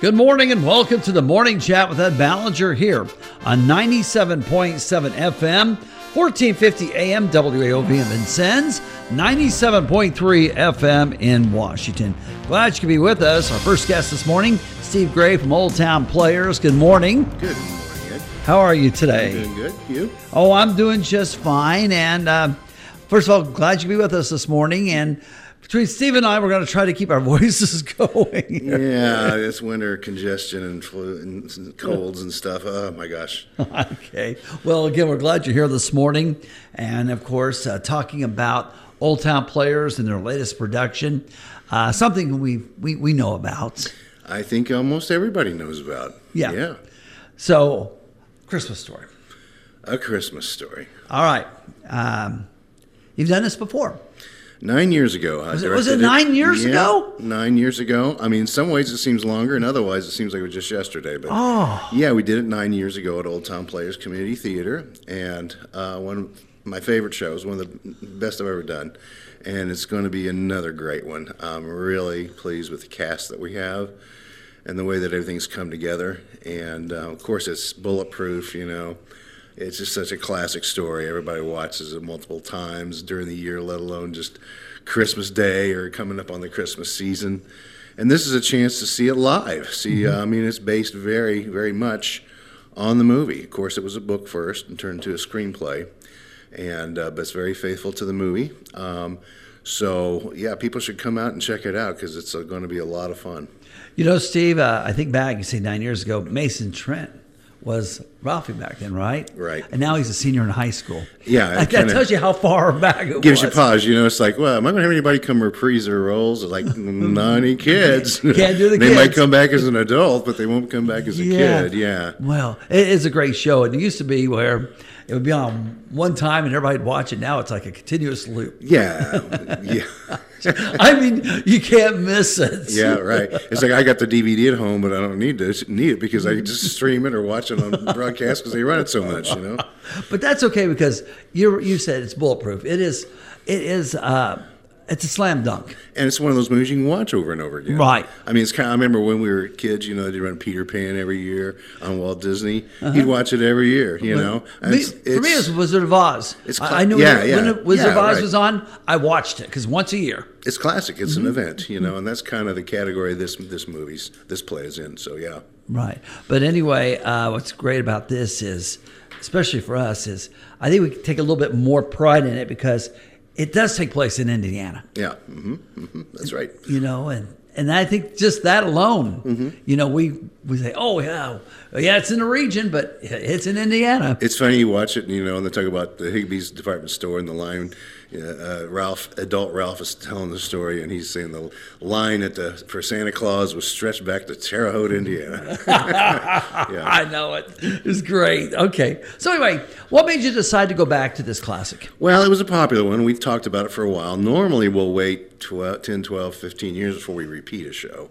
Good morning and welcome to the Morning Chat with Ed Ballinger here on 97.7 FM, 1450 AM WAOV in Vincennes, 97.3 FM in Washington. Glad you could be with us. Our first guest this morning, Steve Gray from Old Town Players. Good morning. Good morning, Ed. How are you today? Doing good. You? Oh, I'm doing just fine. And uh, first of all, glad you could be with us this morning. And between Steve and I, we're going to try to keep our voices going. Yeah, it's winter congestion and flu and colds and stuff. Oh my gosh. okay. Well, again, we're glad you're here this morning. And of course, uh, talking about Old Town Players and their latest production, uh, something we, we, we know about. I think almost everybody knows about. Yeah. Yeah. So, Christmas story. A Christmas story. All right. Um, you've done this before. Nine years ago. I Was it- was it nine years Yeah, ago? Nine years ago. I mean, in some ways it seems longer, and otherwise it seems like it was just yesterday. But Oh. yeah, we did it nine years ago at Old Town Players Community Theater, and uh, one of my favorite shows, one of the best I've ever done, and it's going to be another great one. I'm really pleased with the cast that we have and the way that everything's come together, and uh, of course it's bulletproof. You know, it's just such a classic story. Everybody watches it multiple times during the year, let alone just Christmas Day or coming up on the Christmas season. And this is a chance to see it live. See, uh, I mean, it's based very, very much on the movie. Of course, it was a book first and turned into a screenplay, and uh, but it's very faithful to the movie. Um, so yeah, people should come out and check it out because it's uh, going to be a lot of fun. You know, Steve, uh, I think back, you say nine years ago, Mason Trent was Ralphie back then, right? Right. And now he's a senior in high school. Yeah, it That, tells you how far back it was. gives you pause. You know, it's like, well, am I going to have anybody come reprise their roles? It's like, not any kids. Can't do the They might come back as an adult, but they won't come back as a kid. Yeah. Well, it is a great show. It used to be where it would be on one time and everybody'd watch it. Now it's like a continuous loop. Yeah. Yeah. I mean, you can't miss it. Yeah, right. It's like I got the DVD at home, but I don't need to need it because I can just stream it or watch it on broadcast because they run it so much, you know. But that's okay because you you said it's bulletproof. It is. It is. Uh, it's a slam dunk. And it's one of those movies you can watch over and over again. Right. I mean, it's kind. Of, I remember when we were kids. You know, they'd run Peter Pan every year on Walt Disney. You'd watch it every year. You know, And Uh-huh. Me, it's- for me, it was Wizard of Oz. It's I- I knew yeah, when, yeah. when Wizard of Oz right. was on. I watched it because once a year. it's classic. It's Mm-hmm. an event, you know, and that's kind of the category this this movie's this plays in. So yeah, Right. But anyway, uh, what's great about this is, especially for us, is I think we can take a little bit more pride in it because it does take place in Indiana. yeah, hmm hmm that's right. You know, and and I think just that alone, Mm-hmm. you know, we we say, oh yeah, yeah, it's in the region, but it's in Indiana. It's funny you watch it, and you know, and they talk about the Higbee's department store and the line. Uh, Ralph, adult Ralph, is telling the story, and he's saying the line at the for Santa Claus was stretched back to Terre Haute, Indiana. yeah. I know it. It's great. Okay. So anyway, what made you decide to go back to this classic? Well, it was a popular one. We've talked about it for a while. Normally, we'll wait 12, 10, 12, 15 years before we repeat a show.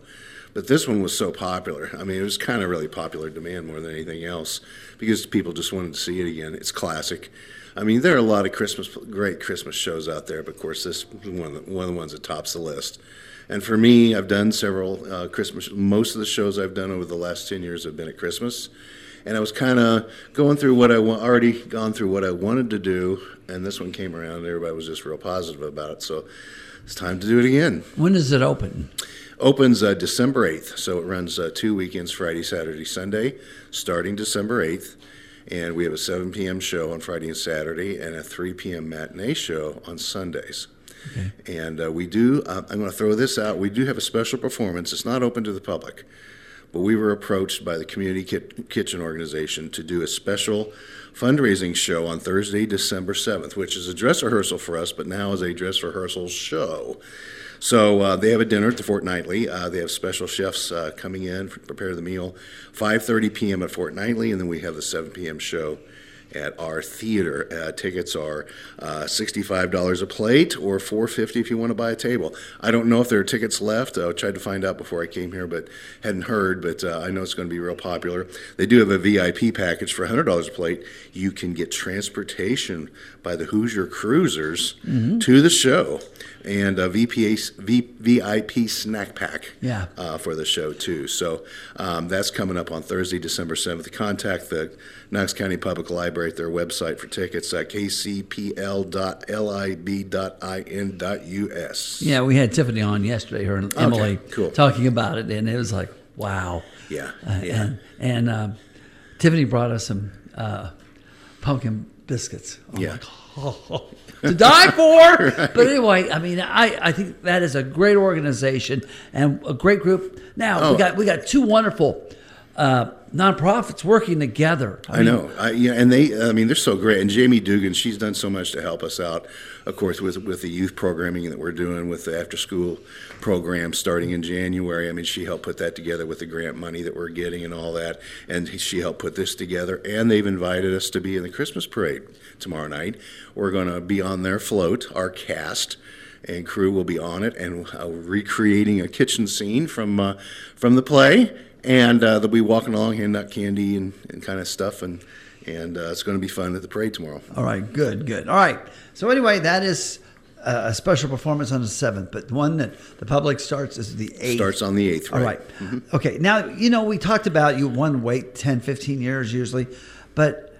But this one was so popular. I mean, it was kind of really popular demand more than anything else because people just wanted to see it again. It's classic. I mean, there are a lot of Christmas, great Christmas shows out there, but of course, this is one of the, one of the ones that tops the list. And for me, I've done several uh, Christmas. Most of the shows I've done over the last ten years have been at Christmas, and I was kind of going through what I wa- already gone through what I wanted to do, and this one came around, and everybody was just real positive about it. So it's time to do it again. When does it open? Opens uh, December 8th, so it runs uh, two weekends Friday, Saturday, Sunday, starting December 8th. And we have a 7 p.m. show on Friday and Saturday and a 3 p.m. matinee show on Sundays. And uh, we do, uh, I'm going to throw this out, we do have a special performance. It's not open to the public, but we were approached by the Community Kit- Kitchen Organization to do a special fundraising show on Thursday, December 7th, which is a dress rehearsal for us, but now is a dress rehearsal show. So uh, they have a dinner at the Fortnightly. Uh, they have special chefs uh, coming in to prepare the meal. 5:30 p.m. at Fortnightly, and then we have the 7 p.m. show at our theater. Uh, tickets are uh, $65 a plate or 450 if you want to buy a table. I don't know if there are tickets left. I tried to find out before I came here, but hadn't heard. But uh, I know it's going to be real popular. They do have a VIP package for $100 a plate. You can get transportation by the Hoosier Cruisers to the show. And a VPA, v, VIP snack pack Yeah. uh, for the show too. So um, that's coming up on Thursday, December 7th. Contact the Knox County Public Library at their website for tickets at kcpl.lib.in.us. Yeah, we had Tiffany on yesterday, her and Emily, cool. talking about it, and it was like, wow. Yeah, Uh, yeah. And, and um, Tiffany brought us some uh, pumpkin biscuits. I'm Yeah. to die for. But anyway, I mean, I, I think that is a great organization and a great group. Now Oh. we got we got two wonderful uh, nonprofits working together. I know. I, yeah, and they, I mean, they're so great. And Jamie Dugan, she's done so much to help us out, of course, with, with the youth programming that we're doing with the after school program starting in January. I mean, she helped put that together with the grant money that we're getting and all that. And she helped put this together. And they've invited us to be in the Christmas parade tomorrow night. We're going to be on their float, our cast and crew will be on it and uh, recreating a kitchen scene from uh, from the play. And uh, they'll be walking along, handing out candy and, and kind of stuff, and and uh, it's going to be fun at the parade tomorrow. All right, good, good. All right. So anyway, that is uh, a special performance on the seventh, but the one that the public starts is the eighth. Starts on the eighth, All right? right. Okay. Now, you know, we talked about you one wait 10, 15 years usually, but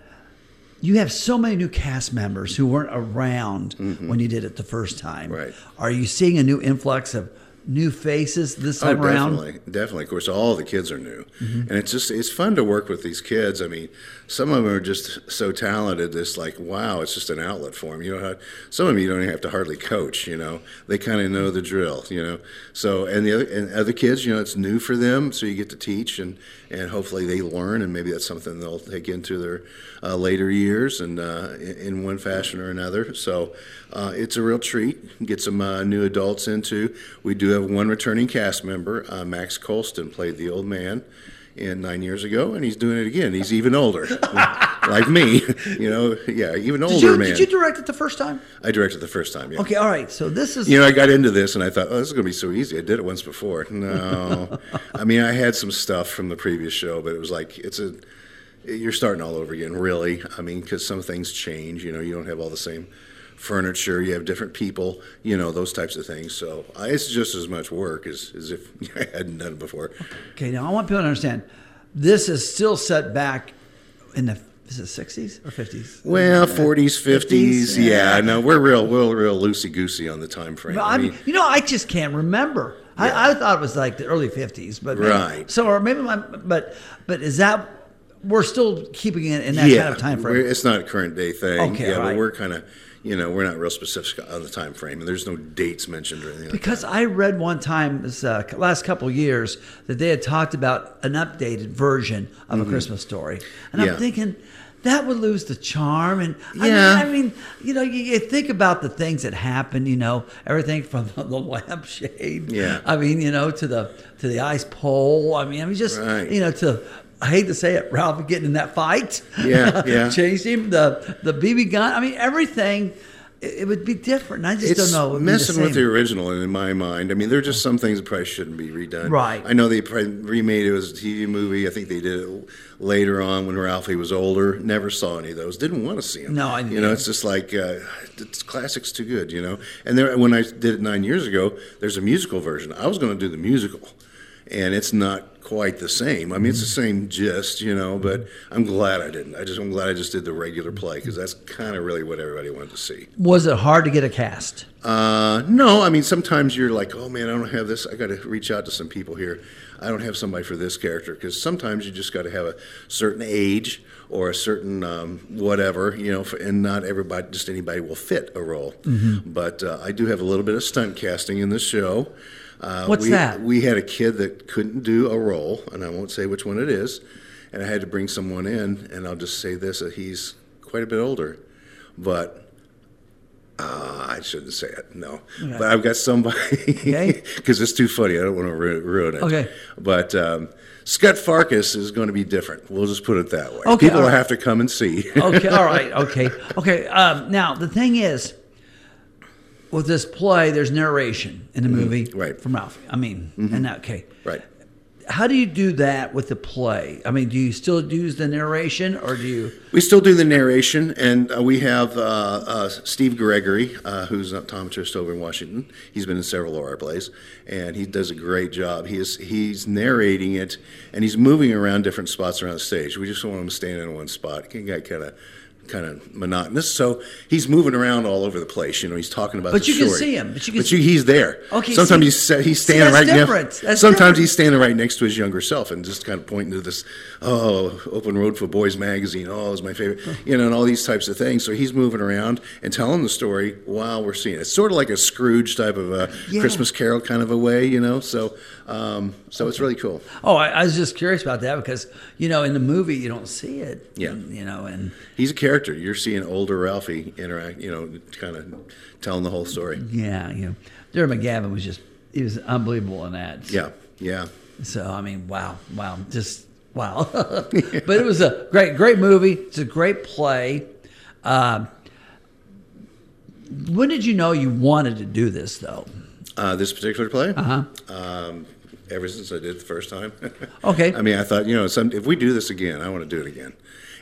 you have so many new cast members who weren't around when you did it the first time. Mm-hmm. Right. Are you seeing a new influx of new faces this Oh, time around? definitely, definitely. Of course, all the kids are new, Mm-hmm. and it's just it's fun to work with these kids. I mean, some of them are just so talented. It's like wow, it's just an outlet for them. You know, how, some of them you don't even have to hardly coach. You know, they kind of know the drill. You know, so and the other and other kids, you know, it's new for them, so you get to teach and and hopefully they learn, and maybe that's something they'll take into their uh, later years and uh, in, in one fashion or another. So uh, it's a real treat. Get some uh, new adults into. We do have one returning cast member. Uh, Max Colston played the old man in nine years ago, and he's doing it again. He's even older, like me. You know, yeah, even older Did you, man. did you direct it the first time? I directed the first time. Yeah. Okay. All right. So this is. You know, I got into this and I thought, oh, this is going to be so easy. I did it once before. No, I mean, I had some stuff from the previous show, but it was like it's a you're starting all over again. Really, I mean, because some things change. You know, you don't have all the same furniture. You have different people. You know, those types of things. So uh, it's just as much work as as if I hadn't done it before. Okay. Now I want people to understand. This is still set back in the is it sixties or fifties? Well, 40s, 50s, 50s, yeah. yeah. No, we're real, we're real loosey goosey on the time frame. I mean, you know, I just can't remember. Yeah. I, I thought it was like the early fifties, but maybe- Right. So, or maybe my, but but is that we're still keeping it in that kind of time frame? It's not a current day thing. Okay, yeah, right. but we're kind of, you know, we're not real specific on the time frame, and there's no dates mentioned or anything. Because I read one time this uh, last couple of years that they had talked about an updated version of a Christmas story, and Mm-hmm. Yeah. I'm thinking. That would lose the charm, and I Yeah. mean, I mean, you know, you, you think about the things that happen. You know, everything from the, the lampshade. Yeah. I mean, you know, to the to the ice pole. I mean, I mean, just Right. you know, to I hate to say it, Ralph getting in that fight. Yeah, yeah. him. The the BB gun. I mean, everything. It, it would be different. I just It's don't know. Would the messing with the original in my mind. I mean, there are just some things that probably shouldn't be redone. Right. I know they remade it as a TV movie. I think they did it later on when Ralphie was older. Never saw any of those. Didn't want to see them. No, I You know, it's just like uh, it's classics too good. You know. And there, when I did it nine years ago, there's a musical version. I was going to do the musical, and it's not quite the same. I mean, it's the same gist, you know. But I'm glad I didn't. I just I'm glad I just did the regular play because that's kind of really what everybody wanted to see. Was it hard to get a cast? Uh, no, I mean sometimes you're like, oh man, I don't have this. I got to reach out to some people here. I don't have somebody for this character because sometimes you just got to have a certain age or a certain um, whatever, you know, for, and not everybody, just anybody will fit a role. But uh, I do have a little bit of stunt casting in this show. Uh, What's we, that? We had a kid that couldn't do a role, and I won't say which one it is, and I had to bring someone in, and I'll just say this: that he's quite a bit older, but uh, I shouldn't say it. No, but I've got somebody Okay. because it's too funny. I don't want to ru- ruin it. Okay. but um, Scut Farkus is going to be different. We'll just put it that way. Okay, People all will right. have to come and see. Okay, all right, okay, okay. Um, now the thing is, with this play, there's narration in the movie, Mm-hmm. right. From Ralph. I mean, and that, okay, right. how do you do that with the play? I mean, do you still use the narration, or do you? We still do the narration, and uh, we have uh, uh, Steve Gregory, uh, who's an optometrist over in Washington. He's been in several of our plays, and he does a great job. He is he's narrating it, and he's moving around different spots around the stage. We just don't want him standing in one spot. He got kind of kind of monotonous. So he's moving around all over the place. You know, he's talking about. But the you can story. see him. But you can see. But you, he's there. Okay, Sometimes see- he's he's see, standing that's right different. next. That's Sometimes different. he's standing right next to his younger self and just kind of pointing to this. Oh, Open Road for Boys magazine. Oh, is my favorite. You know, and all these types of things. So he's moving around and telling the story while we're seeing it. It's sort of like a Scrooge type of a Yeah. Christmas Carol kind of a way. You know, so um, so it's really cool. Oh, I, I was just curious about that because you know in the movie you don't see it. Yeah. You know, and He's a character. You're seeing older Ralphie interact. You know, kind of telling the whole story. yeah, you know, Derek McGavin was just he was unbelievable in that. Yeah, yeah. So I mean, wow, wow, just wow. but it was a great, great movie. It's a great play. Um, when did you know you wanted to do this, though? Uh, this particular play, Uh huh. um, ever since I did it the first time. Okay. I mean, I thought, you know, some, if we do this again, I want to do it again.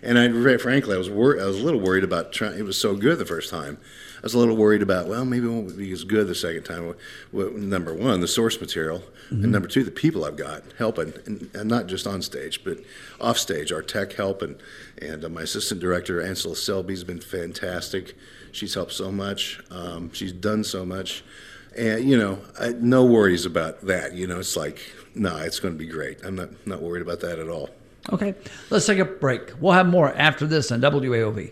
And I, frankly, I was wor- I was a little worried about trying. It was so good the first time. I was a little worried about, well, maybe it won't be as good the second time. Well, number one, the source material, and number two, the people I've got helping, and, and not just on stage, but off stage. Our tech help and and uh, my assistant director, Ansel Selby's been fantastic. She's helped so much. Um, she's done so much. And you know, I, no worries about that. You know, it's like, no, it's going to be great. I'm not not worried about that at all. Okay. Let's take a break. We'll have more after this on WAOV.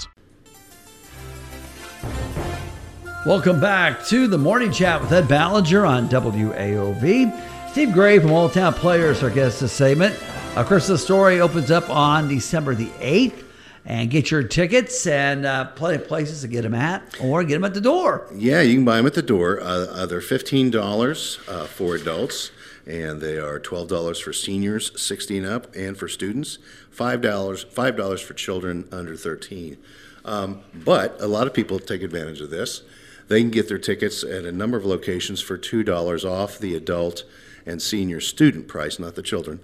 Welcome back to the morning chat with Ed Ballinger on WAOV. Steve Gray from Old Town Players, our guest this segment. Of course, the story opens up on December the 8th. And get your tickets and uh, plenty of places to get them at or get them at the door. Yeah, you can buy them at the door. Uh, uh, they're fifteen dollars uh, for adults, and they are twelve dollars for seniors, sixteen up, and for students, five dollars five dollars for children under thirteen. Um, but a lot of people take advantage of this. They can get their tickets at a number of locations for two dollars off the adult and senior student price, not the children.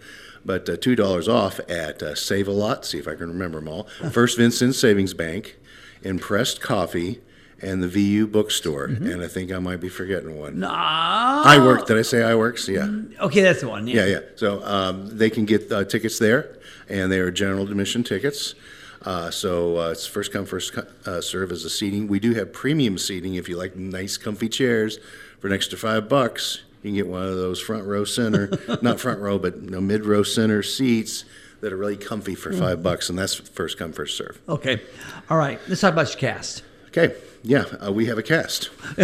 But uh, two dollars off at uh, Save a Lot. See if I can remember them all. First Vincennes Savings Bank, Impressed Coffee, and the VU Bookstore. And I think I might be forgetting one. Ah, I work. Did I say I works? Yeah. Okay, that's the one. Yeah, yeah. So um, they can get uh, tickets there, and they are general admission tickets. Uh, so uh, it's first come, first co- uh, serve as a seating. We do have premium seating if you like nice, comfy chairs for an extra five bucks. You can get one of those front row center, not front row, but you know, mid row center seats that are really comfy for five bucks, and that's first come, first serve. Okay. All right. Let's talk about your cast. Okay, yeah, uh, we have a cast,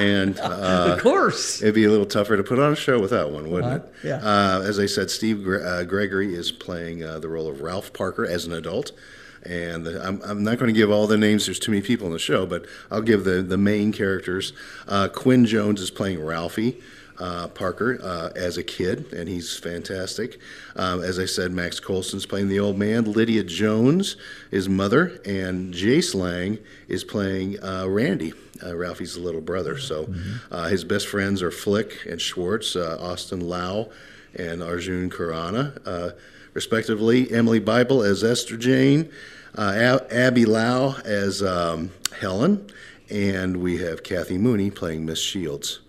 and uh, of course. It'd be a little tougher to put on a show without one, wouldn't it? Yeah. Uh, as I said, Steve Gre- uh, Gregory is playing uh, the role of Ralph Parker as an adult. And the, I'm, I'm not going to give all the names, there's too many people in the show, but I'll give the, the main characters. Uh, Quinn Jones is playing Ralphie. Uh, Parker uh, as a kid, and he's fantastic. Um, as I said, Max Colson's playing the old man. Lydia Jones is mother, and Jace Lang is playing uh, Randy, uh, Ralphie's little brother. So uh, his best friends are Flick and Schwartz, uh, Austin Lau, and Arjun Khurana, uh, respectively. Emily Bible as Esther Jane, uh, Ab- Abby Lau as um, Helen, and we have Kathy Mooney playing Miss Shields.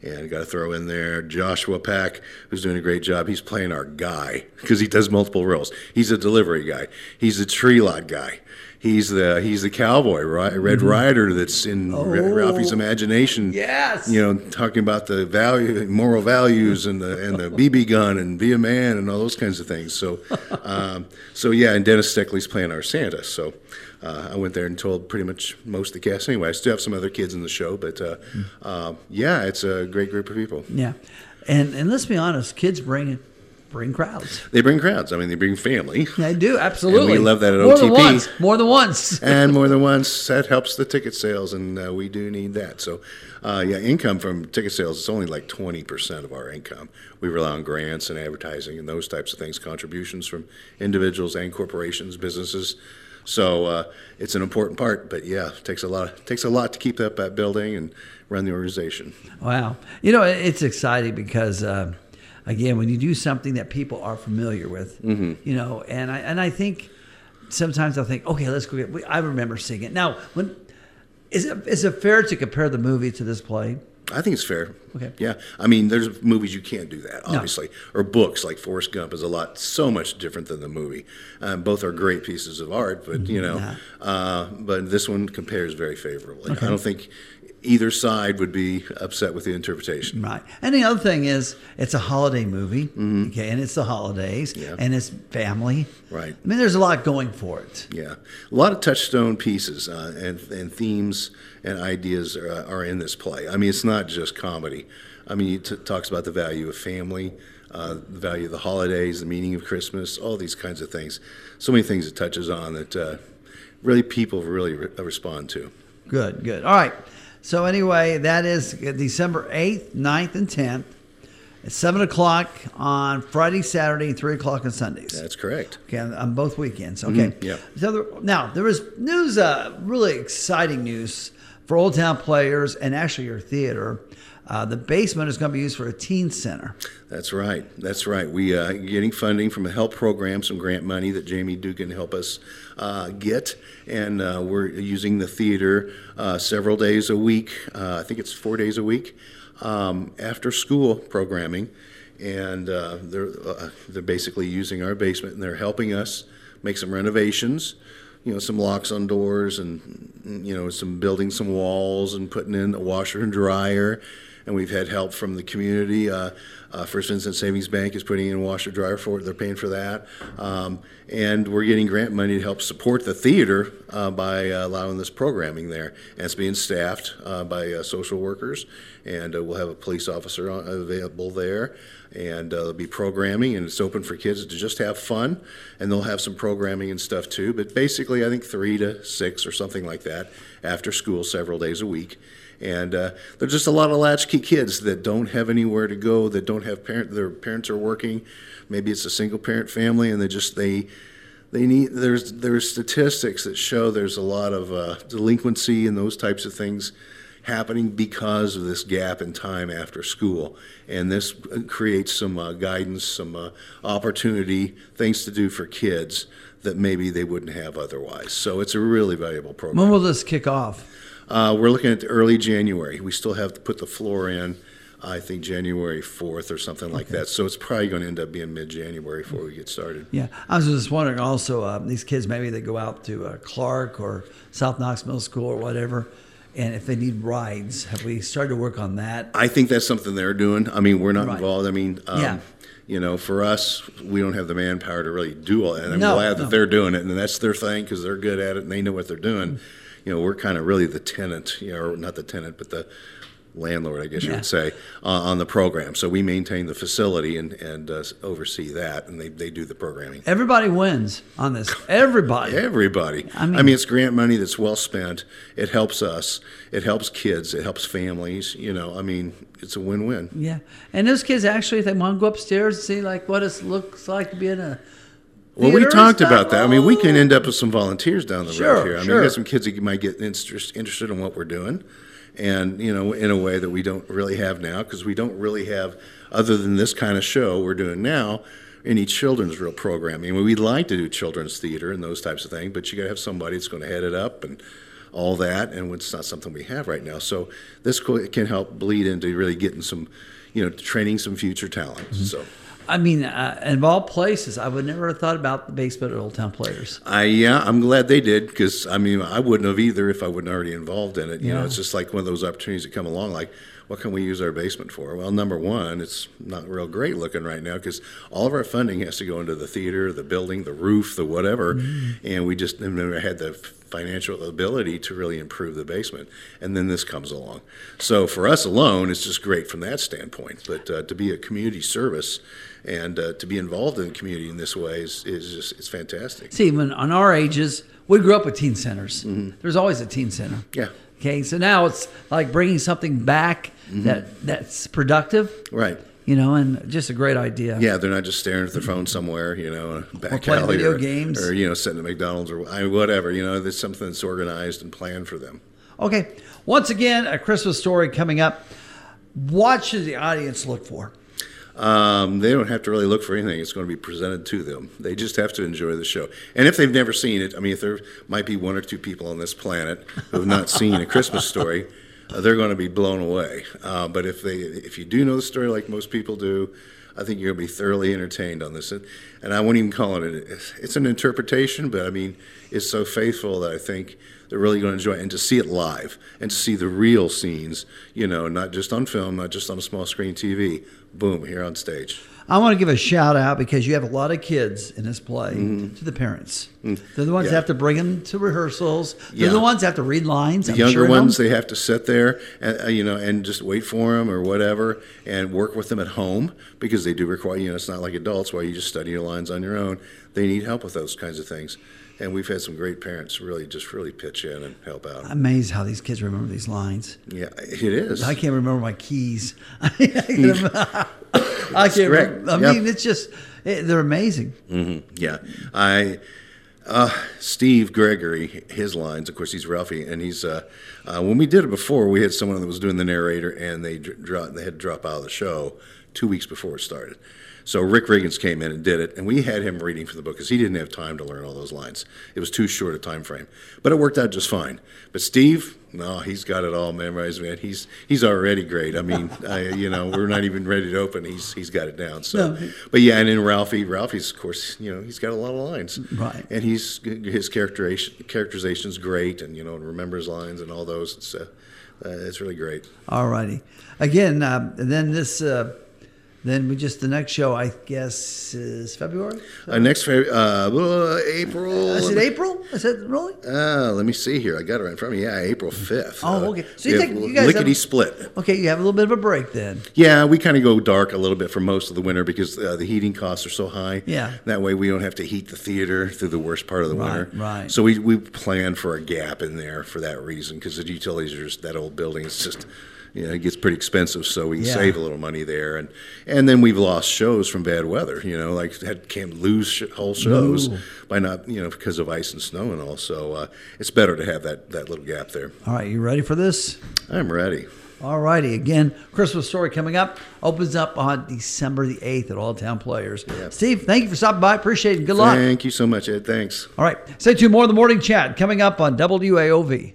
And got to throw in there Joshua Pack, who's doing a great job. He's playing our guy because he does multiple roles. He's a delivery guy. He's a tree lot guy. He's the he's the cowboy, right? Red Ryder that's in Ra- Ralphie's imagination. Yes. You know, talking about the value, moral values, and the and the BB gun, and be a man, and all those kinds of things. So, um, so yeah, and Dennis Steckley's playing our Santa. So, uh, I went there and told pretty much most of the cast. Anyway, I still have some other kids in the show, but uh, uh, yeah, it's a great group of people. Yeah. And and let's be honest, kids bring bring crowds. They bring crowds. I mean, they bring family. They do absolutely. And we love that at more than OTP. once. More than once. and more than once, that helps the ticket sales, and uh, we do need that. So, uh, yeah, income from ticket sales is only like 20% of our income. We rely on grants and advertising and those types of things, contributions from individuals and corporations, businesses. So uh, it's an important part, but yeah, it takes a lot. It takes a lot to keep up that building and run the organization. Wow. You know, it's exciting because, uh, again, when you do something that people are familiar with, Mm-hmm. you know, and I and I think sometimes I'll think, okay, let's go get. we- I remember seeing it. Now, when is it is it fair to compare the movie to this play? I think it's fair. Okay. Yeah. I mean, there's movies you can't do that, obviously, or books like Forrest Gump is a lot, so much different than the movie. Um, both are great pieces of art, but you know, uh, but this one compares very favorably. I don't think either side would be upset with the interpretation. Right. And the other thing is, it's a holiday movie, okay, and it's the holidays, Mm-hmm. Yeah. and it's family. Right. I mean, there's a lot going for it. Yeah, a lot of touchstone pieces uh, and, and themes and ideas are, are in this play. I mean, it's not just comedy. I mean, it t- talks about the value of family, uh, the value of the holidays, the meaning of Christmas, all these kinds of things. So many things it touches on that uh, really people really re- respond to. Good, good. All right. So anyway, that is December 8th, 9th, and 10th. It's 7 o'clock on Friday, Saturday, and 3 o'clock on Sundays. That's correct. Okay, on, both weekends. Okay. Mhm, yeah. So there, now there was news, uh, really exciting news for Old Town players and actually your theater. Uh, the basement is going to be used for a teen center. That's right. That's right. We uh, getting funding from a help program, some grant money that Jamie Dugan help us uh, get, and uh, we're using the theater uh, several days a week. I think it's four days a week um, after school programming, and they're they're basically using our basement and they're helping us make some renovations. You know, some locks on doors and you know some building some walls and putting in a washer and dryer and we've had help from the community. Uh, uh, First Vincennes Savings Bank is putting in a washer dryer for it; they're paying for that, um, and we're getting grant money to help support the theater uh, by uh, allowing this programming there. And it's being staffed uh, by uh, social workers, and we'll have a police officer on, available there, and there'll be programming, and it's open for kids to just have fun, and they'll have some programming and stuff too. But basically, I think three to six or something like that after school, several days a week. And uh, there's just a lot of latchkey kids that don't have anywhere to go, that don't have parent. Their parents are working. Maybe it's a single parent family, and they just they they need. There's there's statistics that show there's a lot of uh, delinquency and those types of things happening because of this gap in time after school. And this uh, creates some uh, guidance, some uh, opportunity, things to do for kids that maybe they wouldn't have otherwise. So it's a really valuable program. When will this kick off? Uh, we're looking at early January. We still have to put the floor in, I think January 4th or something like that. So it's probably going to end up being mid January before we get started. Yeah, I was just wondering. Also, uh, these kids maybe they go out to uh, Clark or South Knox Middle School or whatever, and if they need rides, have we started to work on that? I think that's something they're doing. I mean, we're not Right. involved. I mean, um, Yeah. you know, for us, we don't have the manpower to really do all that. And I'm No, glad that they're doing it, and that's their thing because they're good at it and they know what they're doing. You know, we're kind of really the tenant, you know, or not the tenant, but the landlord, I guess you Yeah. would say, uh, on the program. So we maintain the facility and, and uh, oversee that, and they, they do the programming. Everybody wins on this. Everybody. Everybody. I mean, I mean- it's grant money that's well spent. It helps us. It helps kids. It helps families. You know, I mean, it's a win-win. Yeah, and those kids actually, if they want to go upstairs and see like what it looks like to be in a Well, we talked about that. I mean, we can end up with some volunteers down the Sure, road here. I mean, sure. we got some kids that might get interest, interested in what we're doing, and you know, in a way that we don't really have now because we don't really have, other than this kind of show we're doing now, any children's real programming. I mean, we'd like to do children's theater and those types of things, but you got to have somebody that's going to head it up and all that, and it's not something we have right now. So this can help bleed into really getting some, you know, training some future talent. Mm-hmm. So. I mean, uh, of all places, I would never have thought about the basement at Old Town Players. I yeah, I'm glad they did because I mean I wouldn't have either if I wasn't already involved in it. You Yeah. know, it's just like one of those opportunities that come along. Like, what can we use our basement for? Well, number one, it's not real great looking right now because all of our funding has to go into the theater, the building, the roof, the whatever, and we just never had the financial ability to really improve the basement. And then this comes along. So for us alone, it's just great from that standpoint. But uh, to be a community service and uh, to be involved in the community in this way is, is just it's fantastic. See, when on our ages, we grew up with teen centers. There's always a teen center. Mm-hmm. Yeah. Okay, so now it's like bringing something back Mm-hmm. that that's productive. Right. You know, and just a great idea. Yeah, they're not just staring at their phone somewhere, you know, back playing alley video or, games. or you know, sitting at McDonald's or I- whatever. You know, there's something that's organized and planned for them. Okay. Once again, a Christmas story coming up. What should the audience look for? Um, they don't have to really look for anything. It's going to be presented to them. They just have to enjoy the show. And if they've never seen it, I mean, if there might be one or two people on this planet who have not seen a Christmas story, uh, they're going to be blown away. Uh, but if they, if you do know the story like most people do, I think you're going to be thoroughly entertained on this. And, and I wouldn't even call it. A, it's an interpretation, but I mean, it's so faithful that I think they're really going to enjoy it. And to see it live and to see the real scenes, you know, not just on film, not just on a small screen TV. Boom, here on stage. I want to give a shout out because you have a lot of kids in this play to the parents. They're the ones. Yeah. that have to bring them to rehearsals. They're Yeah. the ones that have to read lines. The I'm younger sure ones, them. they have to sit there, and, uh, you know, and just wait for them or whatever, and work with them at home because they do require. You know, it's not like adults where you just study your lines on your own. They need help with those kinds of things, and we've had some great parents really just really pitch in and help out. I'm amazed how these kids remember these lines. yeah, it is. I can't remember my keys. I can't remember. I Yep. mean, it's just, it, they're amazing. Yeah, I. Uh, Steve Gregory, his lines. Of course, he's Ralphie, and he's. Uh, uh, when we did it before, we had someone that was doing the narrator, and they dr- dro- they had to drop out of the show two weeks before it started. So Rick Riggins came in and did it, and we had him reading from the book because he didn't have time to learn all those lines. It was too short a time frame, but it worked out just fine. But Steve, no, he's got it all memorized, man. He's he's already great. I mean, I, you know, we're not even ready to open. He's he's got it down. So, No. but yeah, and then Ralphie, Ralphie's of course, you know, he's got a lot of lines, Right. And he's his characterization characterization's great, and you know, remembers lines and all those. It's uh, uh, it's really great. All righty. Again, uh, then this, uh, then we just, the next show, I guess, is February? Uh, next Feb- uh, uh, April. Is it April? Is it really? Uh, let me see here. I got it right in front of me. Yeah, April 5th. Oh, Uh, okay. So you think you guys Lickety have- split. Okay, you have a little bit of a break then. Yeah, we kind of go dark a little bit for most of the winter because uh, the heating costs are so high. Yeah. That way we don't have to heat the theater through the worst part of the Right, winter. right. So we, we plan for a gap in there for that reason because the utilities are just, that old building is just, you know, it gets pretty expensive. So we can Yeah. save a little money there. And, and then we've lost shows from bad weather, you know, like had can't lose sh- whole shows No. by not, you know, because of ice and snow and all. So uh, it's better to have that, that little gap there. All right, you ready for this? I'm ready. All righty. Again, Christmas story coming up opens up on December the 8th at Old Town Players. Steve, thank you for stopping by. Appreciate it. Good luck. Thank you so much, Ed. Thanks. All right. Stay tuned. More of the morning chat coming up on WAOV.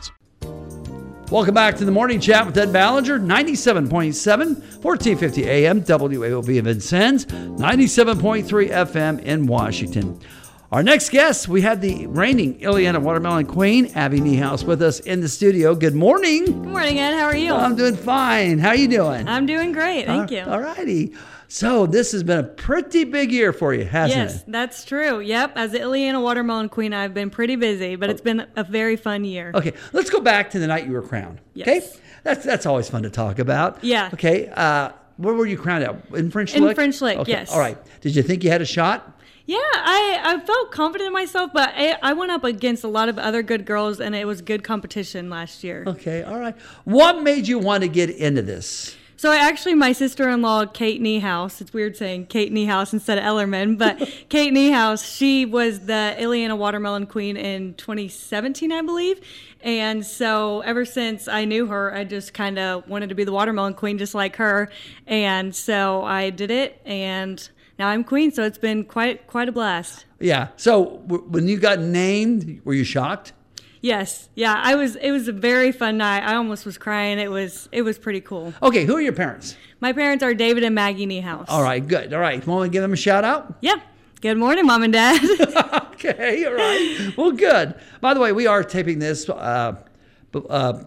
Welcome back to the morning chat with Ed Ballinger, 97.7, 1450 AM, WAOV in Vincennes, 97.3 FM in Washington. Our next guest, we had the reigning Illiana Watermelon Queen, Abby Niehaus, with us in the studio. Good morning. Good morning, Ed. How are you? I'm doing fine. How are you doing? I'm doing great. Thank All- you. All righty. So this has been a pretty big year for you, hasn't Yes, it? Yes, that's true. Yep. As the Illiana Watermelon Queen, I've been pretty busy, but it's been a very fun year. Okay, let's go back to the night you were crowned. Yes. Okay, that's that's always fun to talk about. Yeah. Okay, uh, where were you crowned at? In French Lake? In French Lick, Okay, yes. All right. Did you think you had a shot? Yeah, I, I felt confident in myself, but I, I went up against a lot of other good girls, and it was good competition last year. Okay, all right. What made you want to get into this? So I actually, my sister-in-law, Kate Niehaus, it's weird saying Kate Niehaus instead of Ellerman, but Kate Niehaus, she was the Illiana Watermelon Queen in 2017, I believe. And so ever since I knew her, I just kind of wanted to be the Watermelon Queen just like her. And so I did it, and now I'm queen. So it's been quite quite a blast. Yeah. So w- when you got named, were you shocked? Yes, yeah, I was. It was a very fun night. I almost was crying. It was. It was pretty cool. Okay, who are your parents? My parents are David and Maggie Niehaus. All right, good. All right, want to give them a shout out? Yeah. Good morning, mom and dad. okay, all right. Well, good. By the way, we are taping this uh, uh,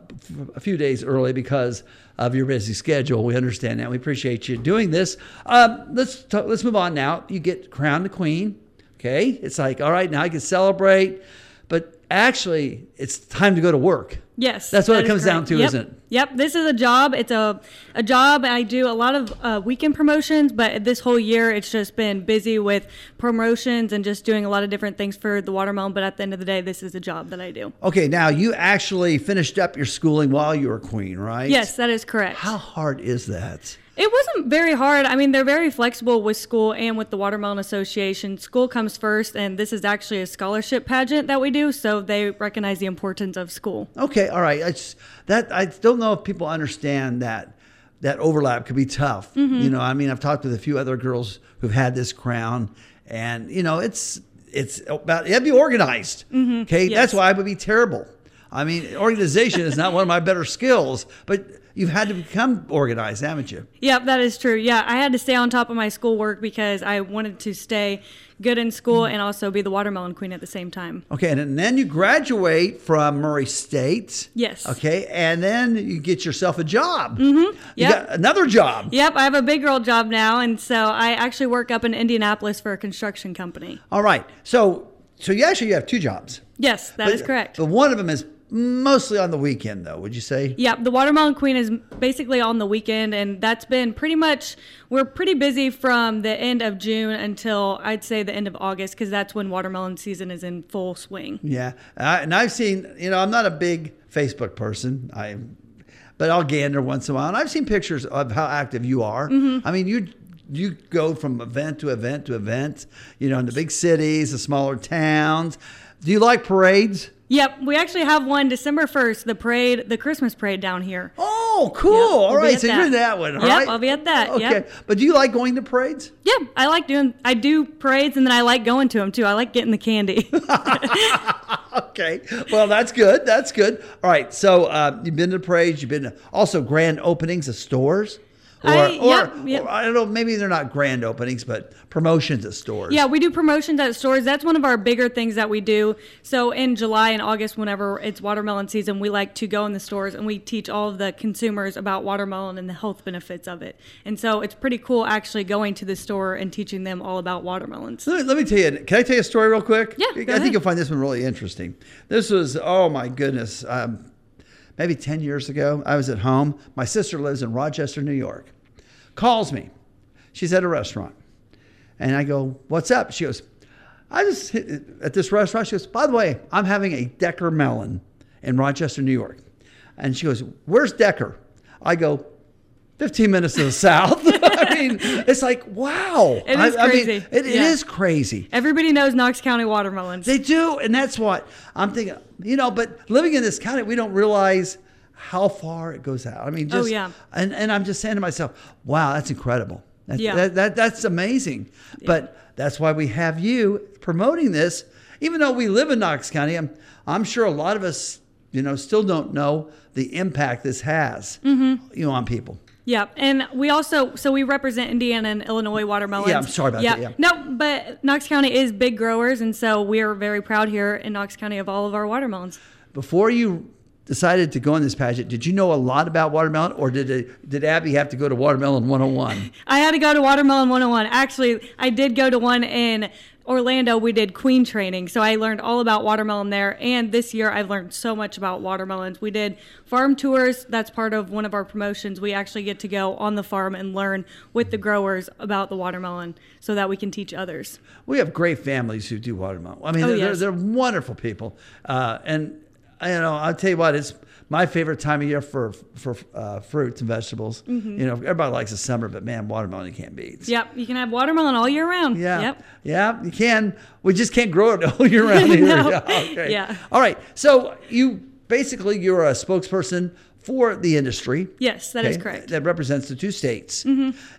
a few days early because of your busy schedule. We understand that. We appreciate you doing this. Um, let's talk, let's move on now. You get crowned the queen. Okay, it's like all right now I can celebrate, but actually it's time to go to work. Yes, That's what that it comes down to, Yep. isn't it? Yep. This is a job. It's a a job. I do a lot of uh, weekend promotions, but this whole year it's just been busy with promotions and just doing a lot of different things for the watermelon. But at the end of the day, this is a job that I do. Okay, now you actually finished up your schooling while you were queen, right? Yes, that is correct. How hard is that? It wasn't very hard. I mean, they're very flexible with school and with the Watermelon Association. School comes first, and this is actually a scholarship pageant that we do, so they recognize the importance of school. Okay, all right. I just, that I don't know if people understand that that overlap could be tough. Mm-hmm. You know, I mean, I've talked with a few other girls who've had this crown, and you know, it's it's about to be organized. Okay, Mm-hmm. Yes. that's why I would be terrible. I mean, organization is not one of my better skills, but you've had to become organized, haven't you? Yep, that is true. Yeah, I had to stay on top of my schoolwork because I wanted to stay good in school and also be the watermelon queen at the same time. Okay, and then you graduate from Murray State. Yes. Okay, and then you get yourself a job. Mm-hmm. You Yep. got another job. Yep, I have a big girl job now, and so I actually work up in Indianapolis for a construction company. All right. So so you actually you have two jobs. Yes, that is But- correct. But one of them is mostly on the weekend, though. Would you say? yeah the Watermelon Queen is basically on the weekend, and that's been pretty much, we're pretty busy from the end of June until I'd say the end of August, because that's when watermelon season is in full swing. Yeah. I, and I've seen. You know, I'm not a big Facebook person. I, but I'll gander once in a while, and I've seen pictures of how active you are. Mm-hmm. I mean, you. You go from event to event to event, you know, in the big cities, the smaller towns. Do you like parades? Yep, we actually have one December 1st, the parade, the Christmas parade down here. Oh, cool. Yep, All right. So you're in that one. all Yep, right? I'll be at that, Okay. yep. But do you like going to parades? Yeah, I like doing, I do parades and then I like going to them too. I like getting the candy. Okay. Well, that's good. That's good. All right. So uh, you've been to parades. You've been to also grand openings of stores. Or, I- or, yep, yep. or I don't know. Maybe they're not grand openings, but promotions at stores. Yeah, we do promotions at stores. That's one of our bigger things that we do. So in July and August, whenever it's watermelon season, we like to go in the stores and we teach all of the consumers about watermelon and the health benefits of it. And so it's pretty cool actually going to the store and teaching them all about watermelons. Let me, let me tell you. Can I tell you a story real quick? Yeah, I go think you'll find this one really interesting. This was oh my goodness. Um, maybe ten years ago. I was at home. My sister lives in Rochester, New York. Calls me. She's at a restaurant, and I go, "What's up?" She goes, "I just hit at this restaurant." She goes, "By the way, I'm having a Decker melon in Rochester, New York," and she goes, "Where's Decker?" I go. 15 minutes to the south. I mean, it's like, wow. It is I- I mean, crazy. it- it Yeah. is crazy. Everybody knows Knox County watermelons. They do, and that's what I'm thinking. You know, but living in this county, we don't realize how far it goes out. I mean, Oh, just yeah. and and I'm just saying to myself, wow, that's incredible. That's, Yeah. that, that that's amazing. But that's why we have you promoting this, even though we live in Knox County. I'm I'm sure a lot of us, you know, still don't know the impact this has, Mm-hmm. you know, on people. Yeah, and we also so we represent Indiana and Illinois watermelons. Yeah, I'm sorry about that, yeah. No, but Knox County is big growers, and so we are very proud here in Knox County of all of our watermelons. Before you decided to go in this pageant, did you know a lot about watermelon, or did it, did Abby have to go to Watermelon 101? I had to go to Watermelon 101. Actually, I did go to one in Orlando. We did queen training, so I learned all about watermelon there. And this year, I've learned so much about watermelons. We did farm tours. That's part of one of our promotions. We actually get to go on the farm and learn with the growers about the watermelon so that we can teach others. We have great families who do watermelon. I mean, Oh, they're, yes. they're, they're wonderful people. Uh, and, you know, I'll tell you what, it's my favorite time of year for for uh, fruits and vegetables. Mm-hmm. You know, everybody likes the summer, but man, watermelon you can't beat. Yep, you can have watermelon all year round. Yeah. Yep. Yeah, you can. We just can't grow it all year round. No. Yeah, okay. Yeah. All right. So you basically you're a spokesperson for the industry. Yes, that is okay, correct. Mm-hmm. That represents the two states.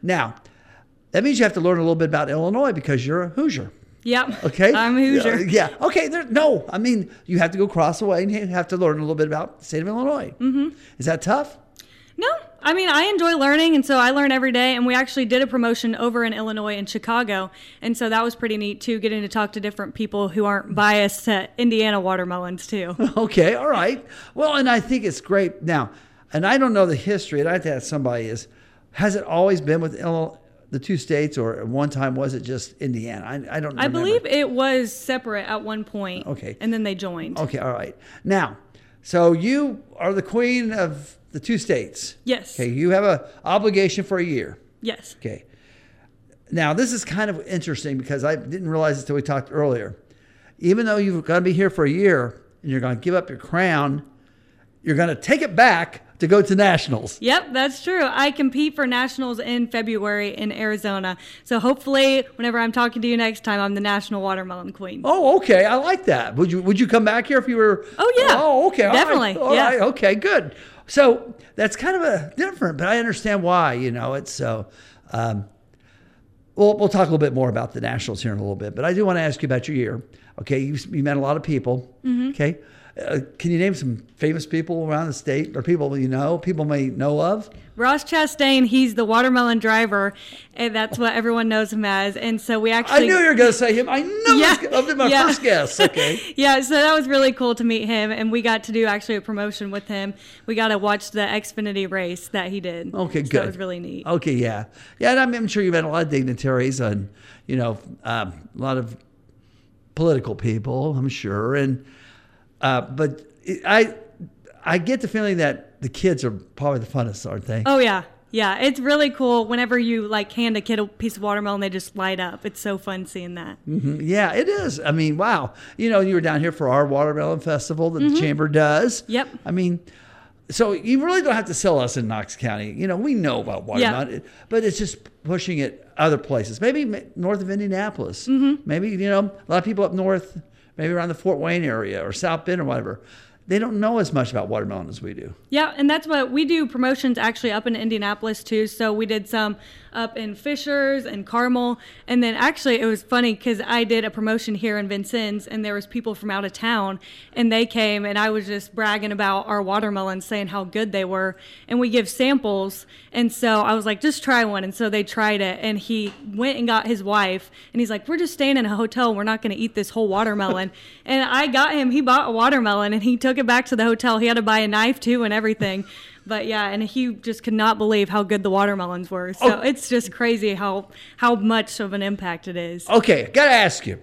Now, that means you have to learn a little bit about Illinois because you're a Hoosier. Yep. Okay. I'm a Hoosier. Yeah. yeah. Okay. There, no, I mean, you have to go cross the way and you have to learn a little bit about the state of Illinois. Mm-hmm. Is that tough? No, I mean, I enjoy learning, and so I learn every day. And we actually did a promotion over in Illinois and Chicago, and so that was pretty neat too, getting to talk to different people who aren't biased to Indiana watermelons too. Okay. All right. Well, and I think it's great now. And I don't know the history, and I have to ask somebody: Is has it always been with Illinois? The two states, or at one time was it just Indiana? I, I don't. Know. I believe it was separate at one point. Okay. And then they joined. Okay, all right. Now, so you are the queen of the two states. Yes. Okay, you have a obligation for a year. Yes. Okay. Now, this is kind of interesting because I didn't realize this until we talked earlier. Even though you've got to be here for a year and you're going to give up your crown, you're going to take it back to go to nationals. Yep, that's true. I compete for nationals in February in Arizona. So hopefully, whenever I'm talking to you next time, I'm the national watermelon queen. Oh, okay. I like that. Would you Would you come back here if you were? Oh, yeah. Oh, okay. All right. Definitely, All yeah. right. Okay. Good. So that's kind of a different, but I understand why. You know, it's so. Um, we'll we'll talk a little bit more about the nationals here in a little bit, but I do want to ask you about your year. Okay, you you met a lot of people. Mm-hmm. Okay. Uh, can you name some famous people around the state or people you know, people may know of? Ross Chastain, he's the watermelon driver, and that's what everyone knows him as. And so we actually. I knew you were going to say him. I knew Yeah, was my yeah. first guess. Okay. yeah, so that was really cool to meet him, and we got to do actually a promotion with him. We got to watch the Xfinity race that he did. Okay, So good. That was really neat. Okay, yeah, yeah. And I'm, I'm sure you've had a lot of dignitaries and you know um, a lot of political people. I'm sure, and uh, but it, I I get the feeling that the kids are probably the funnest, aren't they? Oh yeah, yeah. It's really cool. Whenever you like hand a kid a piece of watermelon, they just light up. It's so fun seeing that. Yeah, it is. I mean, wow. You know, you were down here for our watermelon festival that the chamber does. Mm-hmm. Yep. I mean, so you really don't have to sell us in Knox County. You know, we know about watermelon, but it's just pushing it other places. Maybe north of Indianapolis. Mm-hmm. Maybe you know a lot of people up north, maybe around the Fort Wayne area or South Bend or whatever. They don't know as much about watermelon as we do. Yeah, and that's what we do promotions actually up in Indianapolis too. So we did some up in Fishers and Carmel, and then actually it was funny because I did a promotion here in Vincennes, and there was people from out of town, and they came, and I was just bragging about our watermelons, saying how good they were, and we give samples, and so I was like, just try one, and so they tried it, and he went and got his wife, and he's like, we're just staying in a hotel, we're not going to eat this whole watermelon, and I got him, he bought a watermelon, and he took it back to the hotel. He had to buy a knife too and everything. But yeah, and he just could not believe how good the watermelons were. So Oh. it's just crazy how how much of an impact it is. Okay, got to ask you.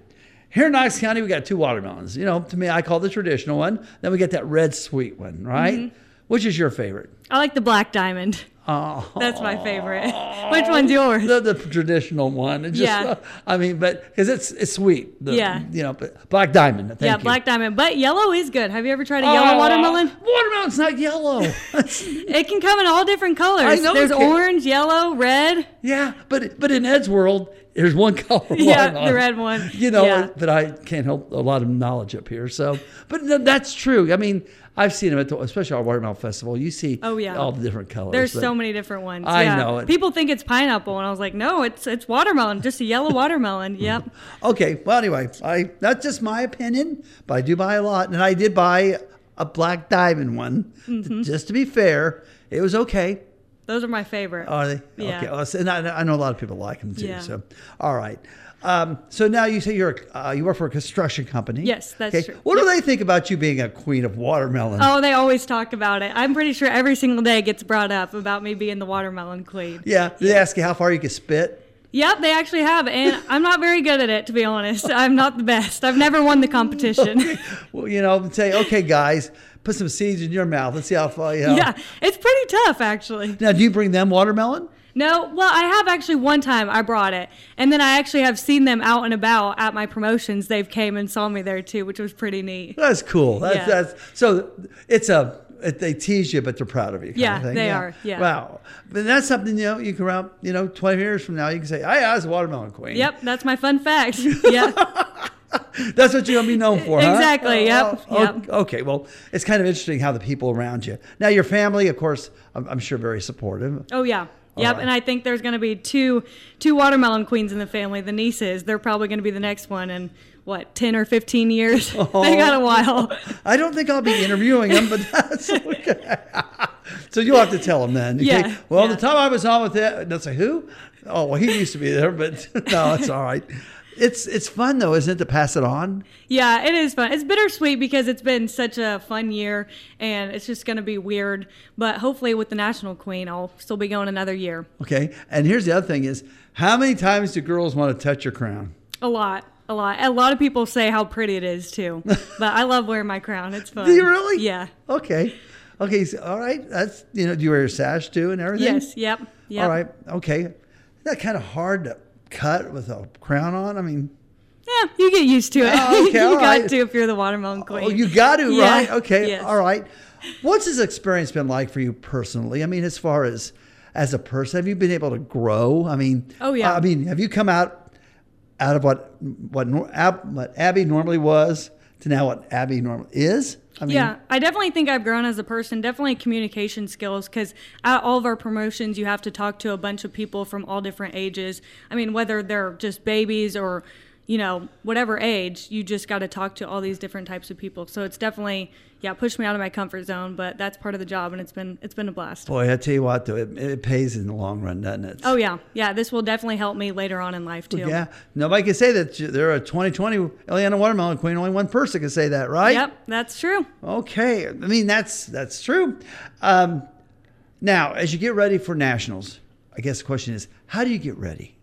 Here in Knox County, we got two watermelons. You know, to me, I call the traditional one. Then we get that red sweet one, right? Mm-hmm. Which is your favorite? I like the black diamond. Oh, That's my favorite. Which one's yours? the, the traditional one. It just, Yeah. I mean, but because it's it's sweet. The- Yeah. You know, but black diamond. Thank yeah, you. black diamond. But yellow is good. Have you ever tried a yellow Oh, watermelon? Watermelon's not yellow. It can come in all different colors. I know There's it can. orange, yellow, red. yeah, but but in Ed's world, there's one color. Yeah, watermelon. the red one. You know, Yeah. but I can't help a lot of knowledge up here. So, but no, that's true. I mean, I've seen them at the, especially our watermelon festival. You see, Oh, yeah. all the different colors. There's so many different ones. I yeah. know it. People think it's pineapple, and I was like, no, it's it's watermelon, just a yellow watermelon. Yep. Okay. Well, anyway, I that's just my opinion, but I do buy a lot, and I did buy a black diamond one. Mm-hmm. Just to be fair, it was okay. Those are my favorite. Are they? Yeah. Okay. Well, and I, I know a lot of people like them too. Yeah. So, all right. Um, so now you say you're uh, you work for a construction company. Yes, that's true. What do they think about you being a queen of watermelon? Oh, they always talk about it. I'm pretty sure every single day gets brought up about me being the watermelon queen. Yeah. Did they ask you how far you can spit? Yep, they actually have, and I'm not very good at it to be honest. I'm not the best. I've never won the competition. Well, you know, say, okay, guys, put some seeds in your mouth. Let's see how far you know. yeah, it's pretty tough actually. Now, do you bring them watermelon? No, well, I have actually one time I brought it, and then I actually have seen them out and about at my promotions. They've came and saw me there too, which was pretty neat. That's cool. That's, Yeah. that's so. It's a it, they tease you, but they're proud of you. Yeah, of thing. they are, yeah. Wow. But that's something you know. You can around you know twenty years from now, you can say, "I, I was a watermelon queen." Yep, that's my fun fact. yeah, That's what you're gonna be known for, huh? Exactly, oh, yep, Oh, yep. Okay. Well, it's kind of interesting how the people around you. Now, your family, of course, I'm, I'm sure very supportive. oh yeah, Yep, right. and I think there's going to be two two watermelon queens in the family. The nieces, they're probably going to be the next one in what ten or fifteen years. Oh. they got a while. I don't think I'll be interviewing them, but that's okay. so you'll have to tell them then. okay? Yeah, Well, yeah. the time I was on with it, they'll say who? Oh, well, he used to be there, but no, it's all right. It's it's fun though, isn't it, to pass it on? Yeah, it is fun. It's bittersweet because it's been such a fun year, and it's just going to be weird. But hopefully, with the national queen, I'll still be going another year. Okay. And here's the other thing: is how many times do girls want to touch your crown? A lot, a lot. A lot of people say how pretty it is too, but I love wearing my crown. It's fun. Do you really? Yeah. Okay. Okay. So, all right. That's you know. Do you wear your sash too and everything? Yes. Yep. Yep. All right. Okay. Isn't that kind of hard to cut with a crown on? I mean, Yeah, you get used to it. Oh, okay, you got right. to if you're the watermelon oh, queen. oh, you got to, Yeah, right? Okay. yes. All right. What's this experience been like for you personally? I mean, as far as as a person, have you been able to grow? I mean, Oh, yeah. I mean, have you come out out of what what what Abby normally was to now what Abby normally is? I mean, yeah, I definitely think I've grown as a person. Definitely communication skills because at all of our promotions, you have to talk to a bunch of people from all different ages. I mean, whether they're just babies or, you know, whatever age, you just got to talk to all these different types of people. So it's definitely, yeah, pushed me out of my comfort zone, but that's part of the job, and it's been it's been a blast. Boy, I tell you what, though, it, it pays in the long run, doesn't it? Oh yeah, yeah. This will definitely help me later on in life too. Yeah, nobody can say that they're a 2020 Illiana Watermelon Queen. Only one person can say that, right? Yep, that's true. Okay, I mean that's that's true. Um, now, as you get ready for nationals, I guess the question is, how do you get ready?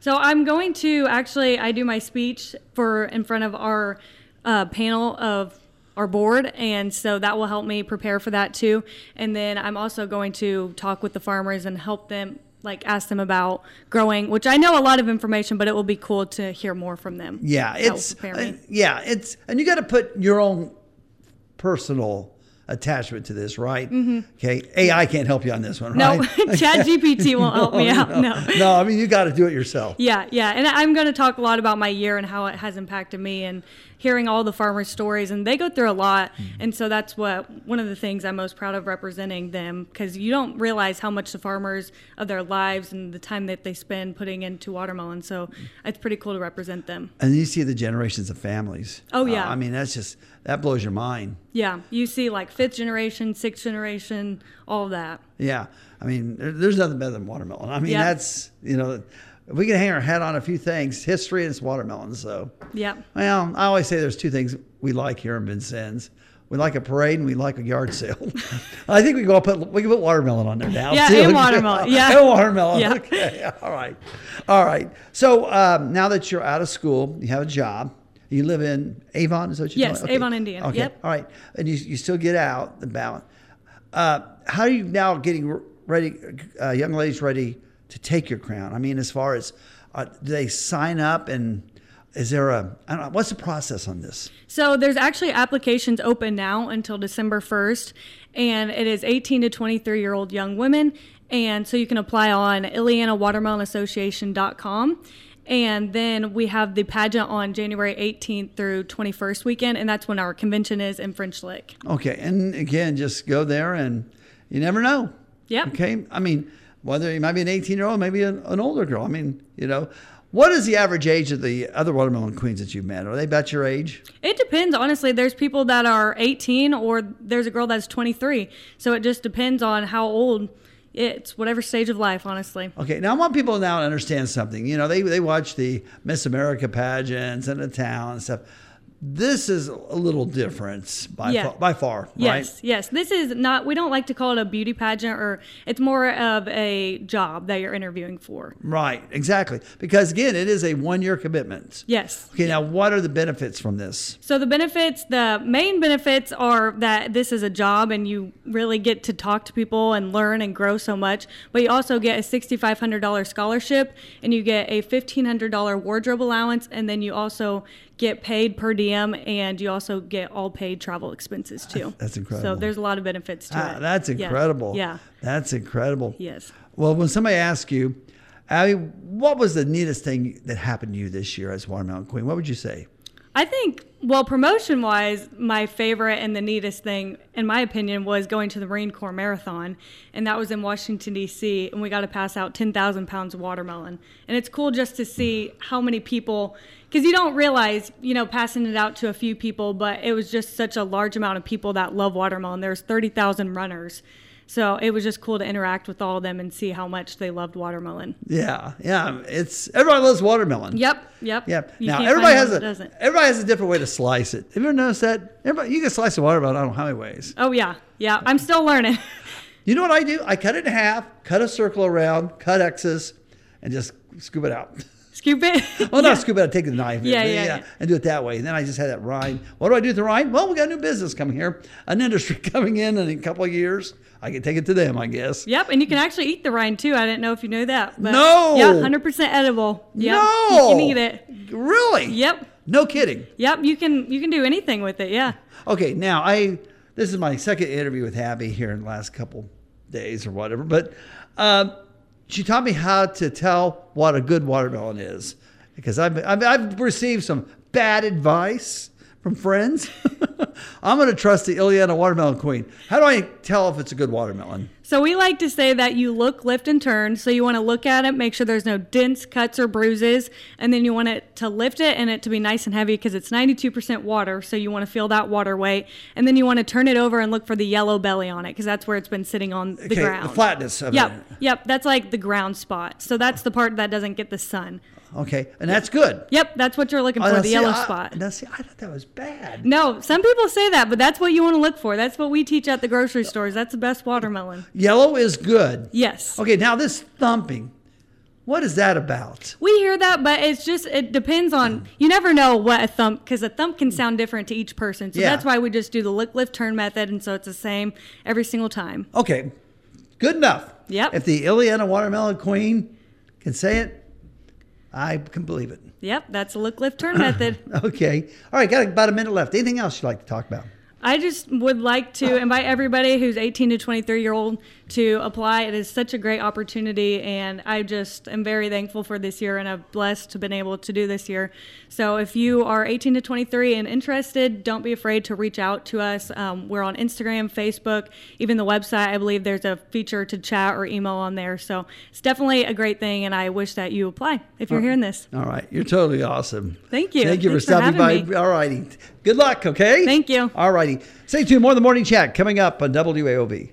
So I'm going to actually I do my speech for in front of our uh, panel of our board, and so that will help me prepare for that too. And then I'm also going to talk with the farmers and help them like ask them about growing, which I know a lot of information, but it will be cool to hear more from them. Yeah, it's uh, yeah, it's and you got to put your own personal attachment to this, right? Okay, AI can't help you on this one, Mm-hmm. no, right? Chat GPT won't help me out. No. no, I mean you got to do it yourself. Yeah, yeah. And I'm going to talk a lot about my year and how it has impacted me and hearing all the farmers' stories. And they go through a lot. And so that's what one of the things I'm most proud of representing them because you don't realize how much the farmers of their lives and the time that they spend putting into watermelon. So it's pretty cool to represent them. And you see the generations of families. Oh, yeah. Uh, I mean that's just that blows your mind. Yeah, you see like fifth generation, sixth generation, all of that. Yeah, I mean, there's nothing better than watermelon. I mean, Yeah. that's you know, we can hang our hat on a few things, history and it's watermelon. So, Yep. well, I always say there's two things we like here in Vincennes. We like a parade and we like a yard sale. I think we can go put we can put watermelon on there now. Yeah, too. and watermelon. Yeah. and watermelon. Yeah. Okay, all right, all right. So um, now that you're out of school, you have a job. You live in Avon, is that what you Yes, Avon, Indiana. Okay, Yep. all right, and you, you still get out about. Uh, how are you now getting ready, uh, young ladies ready to take your crown? I mean, as far as uh, do they sign up and is there a I don't know, what's the process on this? So there's actually applications open now until December 1st, and it is 18 to 23 year old young women. And so you can apply on IllianaWatermelonAssociation.com. And then we have the pageant on January 18th through 21st weekend, and that's when our convention is in French Lick. Okay, and again, just go there and you never know. Yeah. Okay, I mean, whether you might be an 18 year old, maybe an, an older girl. I mean, you know, what is the average age of the other watermelon queens that you've met? Are they about your age? It depends, honestly. There's people that are 18, or there's a girl that's 23. So it just depends on how old it's, whatever stage of life, honestly. Okay, now I want people now to understand something. You know, they, they watch the Miss America pageants and the town and stuff. This is a little different by Yeah. far, by far, Yes, right? yes. This is not, we don't like to call it a beauty pageant, or it's more of a job that you're interviewing for. Right, exactly. Because again, it is a one year commitment. Yes. Okay, now what are the benefits from this? So the benefits, the main benefits are that this is a job and you really get to talk to people and learn and grow so much. But you also get a $6,500 scholarship and you get a $1,500 wardrobe allowance, and then you also get paid per diem and you also get all paid travel expenses too. That's incredible. So there's a lot of benefits to Ah, it. that's Yeah. incredible. Yeah. That's incredible. Yes. Well, when somebody asks you, Abby, what was the neatest thing that happened to you this year as Watermelon Queen? What would you say? I think, well, promotion wise, my favorite and the neatest thing, in my opinion, was going to the Marine Corps Marathon. And that was in Washington, D.C. And we got to pass out 10,000 pounds of watermelon. And it's cool just to see how many people, because you don't realize, you know, passing it out to a few people, but it was just such a large amount of people that love watermelon. There's 30,000 runners. So it was just cool to interact with all of them and see how much they loved watermelon. Yeah, yeah. It's everybody loves watermelon. Yep, yep. Yep. You now everybody has a everybody has a different way to slice it. Have you ever noticed that? Everybody, you can slice a watermelon. I don't know how many ways. Oh yeah, yeah. I'm still learning. You know what I do? I cut it in half, cut a circle around, cut X's, and just scoop it out. Scoop it. Well, not scoop it out, take the knife, Yeah, yeah, yeah. and do it that way. And then I just had that rind. What do I do with the rind? Well, we got a new business coming here, an industry coming in in a couple of years. I can take it to them, I guess. Yep, and you can actually eat the rind too. I didn't know if you knew that. But No! Yeah, hundred percent edible. Yep, No, You can eat it. Really? Yep. No kidding. Yep. You can you can do anything with it. Yeah. Okay, now I this is my second interview with Abby here in the last couple days or whatever, but um, she taught me how to tell what a good watermelon is because I've, I've, I've received some bad advice from friends. I'm going to trust the Illiana watermelon queen. How do I tell if it's a good watermelon? So we like to say that you look, lift, and turn. So you want to look at it, make sure there's no dents, cuts, or bruises, and then you want it to lift it and it to be nice and heavy because it's 92% water. So you want to feel that water weight, and then you want to turn it over and look for the yellow belly on it because that's where it's been sitting on the Okay, ground. the flatness of Yep, it. yep. Yep. That's like the ground spot. So that's the part that doesn't get the sun. Okay, and that's good. Yep, that's what you're looking Oh, for, now the see, yellow I- spot. Now, see, I thought that was bad. No, some people say that, but that's what you want to look for. That's what we teach at the grocery stores. That's the best watermelon. Yellow is good. Yes. Okay, now this thumping, what is that about? We hear that, but it's just, it depends on, you never know what a thump, because a thump can sound different to each person. So Yeah. that's why we just do the lick, lift, turn method. And so it's the same every single time. Okay, good enough. Yep. If the Illiana watermelon queen can say it, I can believe it. Yep, that's the look, lift, turn method. Okay. All right, got about a minute left. Anything else you'd like to talk about? I just would like to invite everybody who's 18 to 23 year old to apply. It is such a great opportunity, and I just am very thankful for this year, and I'm blessed to have been able to do this year. So if you are 18 to 23 and interested, don't be afraid to reach out to us. Um, we're on Instagram, Facebook, even the website. I believe there's a feature to chat or email on there. So it's definitely a great thing, and I wish that you apply if you're hearing this. All right, you're totally awesome. Thank you. Thank you Thanks for for stopping by. me. All righty. Good luck, okay? Thank you. All righty. Stay tuned. More of the morning chat coming up on WAOV.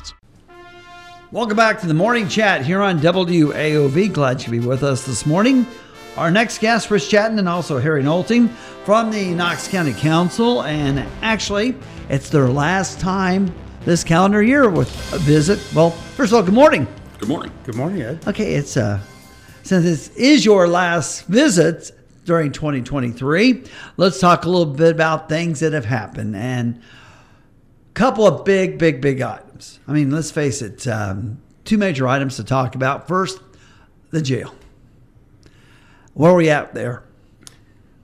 Welcome back to the morning chat here on WAOV. Glad you be with us this morning. Our next guest, Rich Chattin, and also Harry Nolting from the Knox County Council. And actually, it's their last time this calendar year with a visit. Well, first of all, good morning. Good morning. Good morning, Ed. Okay, it's uh since this is your last visit during 2023, let's talk a little bit about things that have happened and a couple of big, big, big items. I mean, let's face it, um, two major items to talk about. First, the jail. Where are we at there?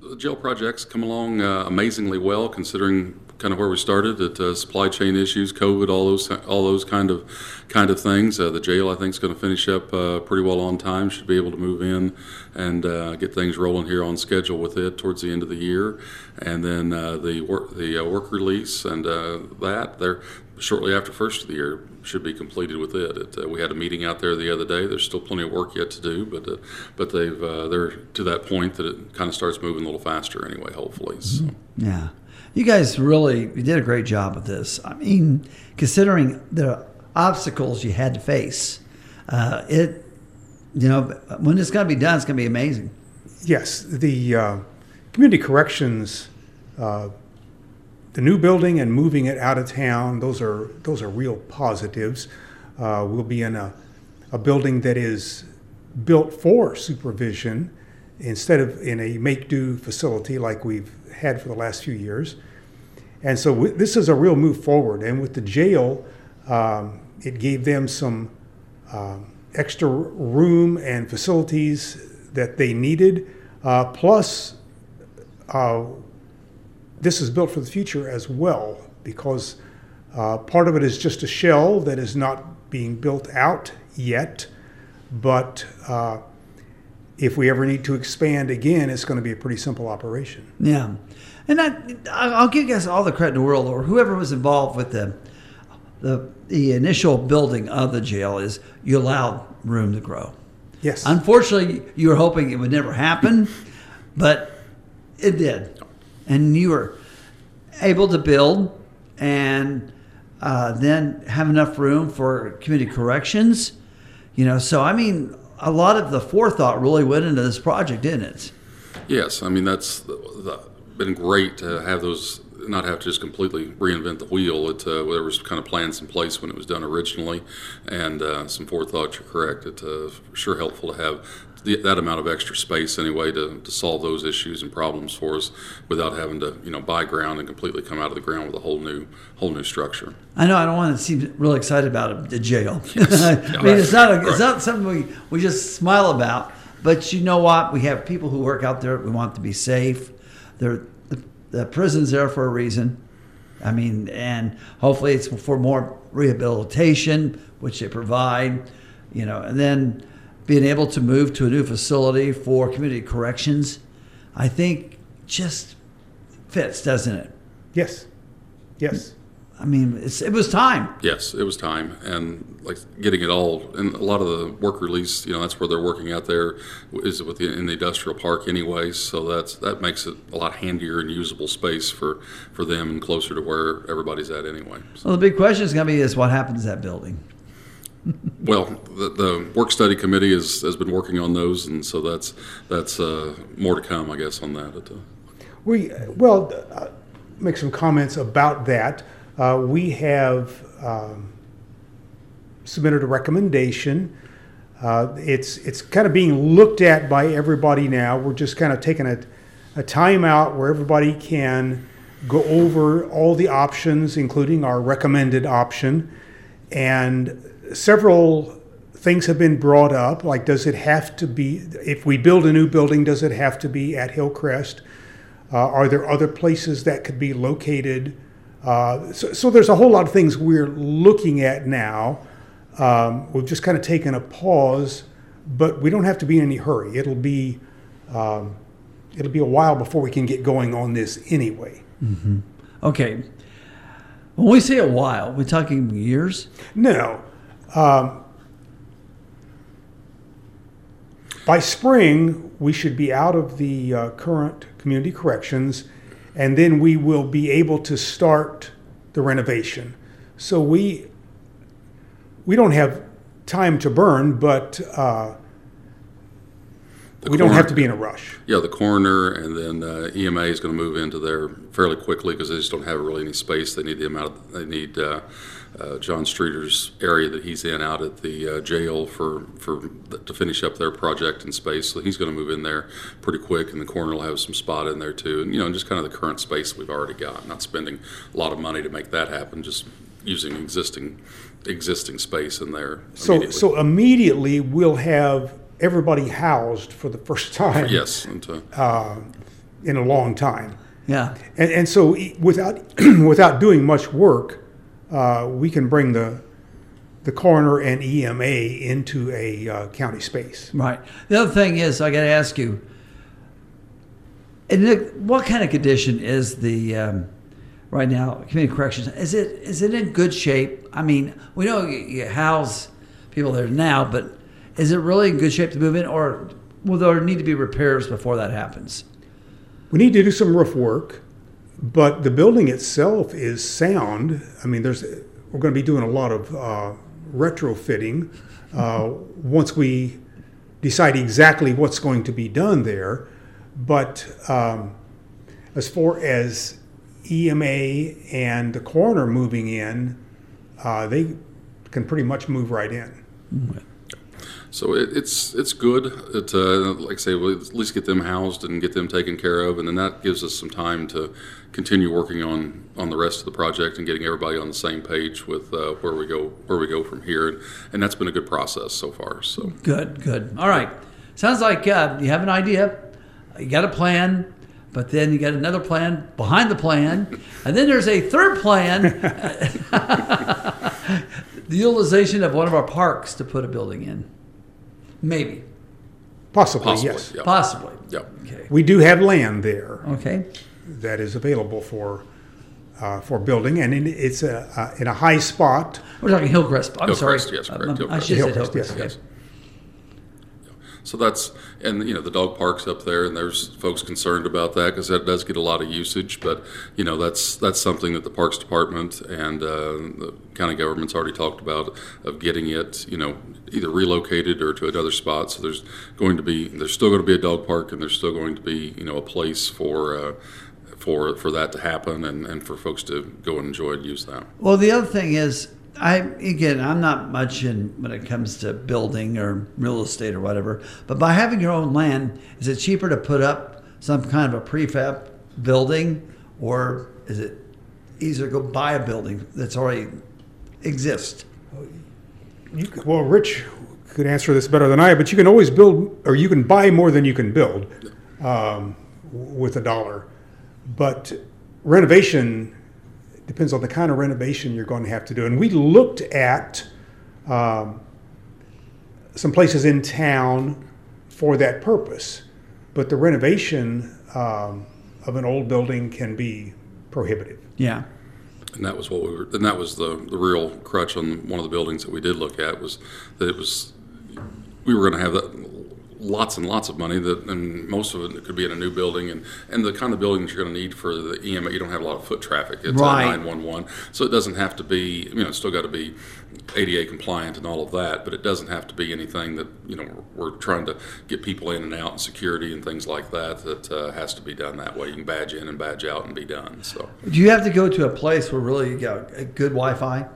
The jail project's come along uh, amazingly well, considering kind of where we started at uh, supply chain issues, COVID, all those all those kind of kind of things. Uh, the jail, I think, is going to finish up uh, pretty well on time. Should be able to move in and uh, get things rolling here on schedule with it towards the end of the year, and then uh, the work the uh, work release and that they're shortly after first of the year should be completed with it. it uh, we had a meeting out there the other day. There's still plenty of work yet to do, but uh, but they've uh, they're to that point that it kind of starts moving a little faster anyway. Hopefully, so. Yeah. You guys really you did a great job with this. I mean, considering the obstacles you had to face, uh, it, you know, when it's going to be done, it's going to be amazing. Yes, the uh, community corrections, uh, the new building and moving it out of town. Those are those are real positives. Uh, we'll be in a, a building that is built for supervision, instead of in a make-do facility like we've had for the last few years. And so w- this is a real move forward. And with the jail, um, it gave them some um, extra room and facilities that they needed. Uh, plus, uh, this is built for the future as well because uh, part of it is just a shell that is not being built out yet. But uh, if we ever need to expand again, it's going to be a pretty simple operation. Yeah. And I, I'll give you guys all the credit in the world, or whoever was involved with the, the, the initial building of the jail, is you allowed room to grow. Yes. Unfortunately, you were hoping it would never happen, but it did. And you were able to build and uh, then have enough room for community corrections. You know, so I mean, a lot of the forethought really went into this project, didn't it? Yes, I mean that's been great to have those not have to just completely reinvent the wheel. It uh, there was kind of plans in place when it was done originally, and uh, some forethought. You're correct. It's uh, sure helpful to have the, that amount of extra space anyway to, to solve those issues and problems for us without having to you know buy ground and completely come out of the ground with a whole new whole new structure. I know I don't want to seem really excited about the jail. Yes. I mean, right. it's not a, it's not something we, we just smile about. But you know what? We have people who work out there. We want to be safe. They're the prison's there for a reason. I mean, and hopefully it's for more rehabilitation, which they provide, you know, and then being able to move to a new facility for community corrections, I think just fits, doesn't it? Yes. Yes. I mean, it was time. Yes, it was time, and like getting it all, and a lot of the work release, you know, that's where they're working out there, is with the, in the industrial park, anyways. So that's that makes it a lot handier and usable space for for them, and closer to where everybody's at anyway. So. Well, the big question is going to be is what happens to that building. Well, the, the, work study committee has, has been working on those, and so that's that's uh, more to come, I guess, on that. We well uh, make some comments about that. Uh, we have um, submitted a recommendation. Uh, it's it's kind of being looked at by everybody now. We're just kind of taking a, a time out where everybody can go over all the options, including our recommended option. And several things have been brought up, like does it have to be, if we build a new building, does it have to be at Hillcrest? Uh, are there other places that could be located uh, so, so, there's a whole lot of things we're looking at now. Um, we've just kind of taken a pause, but we don't have to be in any hurry. It'll be um, it'll be a while before we can get going on this anyway. Mm-hmm. Okay. When we say a while, we're talking years. No. Um, by spring, we should be out of the uh, current community corrections and then we will be able to start the renovation. So we we don't have time to burn, but uh, we coroner, don't have to be in a rush. Yeah, the coroner and then uh, EMA is going to move into there fairly quickly because they just don't have really any space. They need the amount of, they need uh, uh, John Streeter's area that he's in out at the uh, jail for for to finish up their project in space. So he's going to move in there pretty quick, and the coroner will have some spot in there too. And you know, just kind of the current space we've already got, not spending a lot of money to make that happen, just using existing existing space in there. So immediately. so immediately we'll have everybody housed for the first time. Yes, into, uh, in a long time. Yeah, and, and so without without doing much work uh, we can bring the the coroner and EMA into a uh, county space. Right. The other thing is, I got to ask you, what kind of condition is the um, right now community corrections? Is it is it in good shape? I mean, we know you, you house people there now, but is it really in good shape to move in, or will there need to be repairs before that happens? We need to do some roof work. But the building itself is sound. I mean, there's we're going to be doing a lot of uh, retrofitting uh, once we decide exactly what's going to be done there. But um, as far as EMA and the coroner moving in, uh, they can pretty much move right in. So it, it's it's good. It, uh, like I say, we'll at least get them housed and get them taken care of, and then that gives us some time to continue working on on the rest of the project and getting everybody on the same page with uh, where we go where we go from here. And, and that's been a good process so far. So Good, good. All right. Sounds like uh, you have an idea, you got a plan, but then you got another plan behind the plan, and then there's a third plan the utilization of one of our parks to put a building in. Maybe, Possibly, possibly, yes. yeah, possibly. yeah. Okay. We do have land there Okay. that is available for uh, for building, and in, it's a, uh, in a high spot. We're talking Hillcrest. I'm Hillcrest, sorry. yes, correct, Um, I should have said Hillcrest, Hillcrest. yes, okay. So that's and you know the dog park's up there, and there's folks concerned about that because that does get a lot of usage. But you know that's that's something that the Parks Department and uh, the county government's already talked about of getting it, you know, either relocated or to another spot. So there's going to be there's still going to be a dog park, and there's still going to be you know a place for. Uh, for, for that to happen and, and for folks to go and enjoy and use that. Well, the other thing is, I again, I'm not much in when it comes to building or real estate or whatever. But by having your own land, is it cheaper to put up some kind of a prefab building, or is it easier to go buy a building that's already exists? You well, Rich could answer this better than I, but you can always build, or you can buy more than you can build um, with a dollar. But renovation depends on the kind of renovation you're going to have to do. And we looked at um, some places in town for that purpose, but the renovation um, of an old building can be prohibitive. Yeah. And that was what we were, and that was the, the real crutch on one of the buildings that we did look at was that it was, we were going to have that lots and lots of money that, and most of it could be in a new building and, and the kind of building that you're going to need for the EMA, you don't have a lot of foot traffic. It's Right. a 911. So it doesn't have to be, you know, it's still got to be ADA compliant and all of that, but it doesn't have to be anything that, you know, we're, trying to get people in and out and security and things like that, that uh, has to be done that way. You can badge in and badge out and be done. So. Do you have to go to a place where really you got a good Wi-Fi?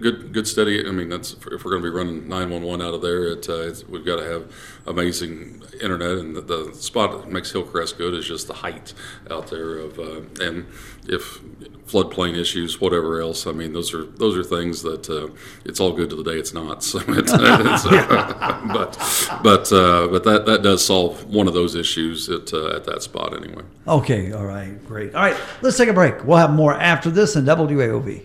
Good good steady i mean that's if we're going to be running 911 out of there it, uh, it's, we've got to have amazing internet and the, the spot that makes hillcrest good is just the height out there of uh, and if floodplain issues whatever else i mean those are those are things that uh, it's all good to the day it's not so it's, it's, uh, but but uh, but that that does solve one of those issues at uh, at that spot anyway Okay. All right. Great. All right. Let's take a break. We'll have more after this in WAOV.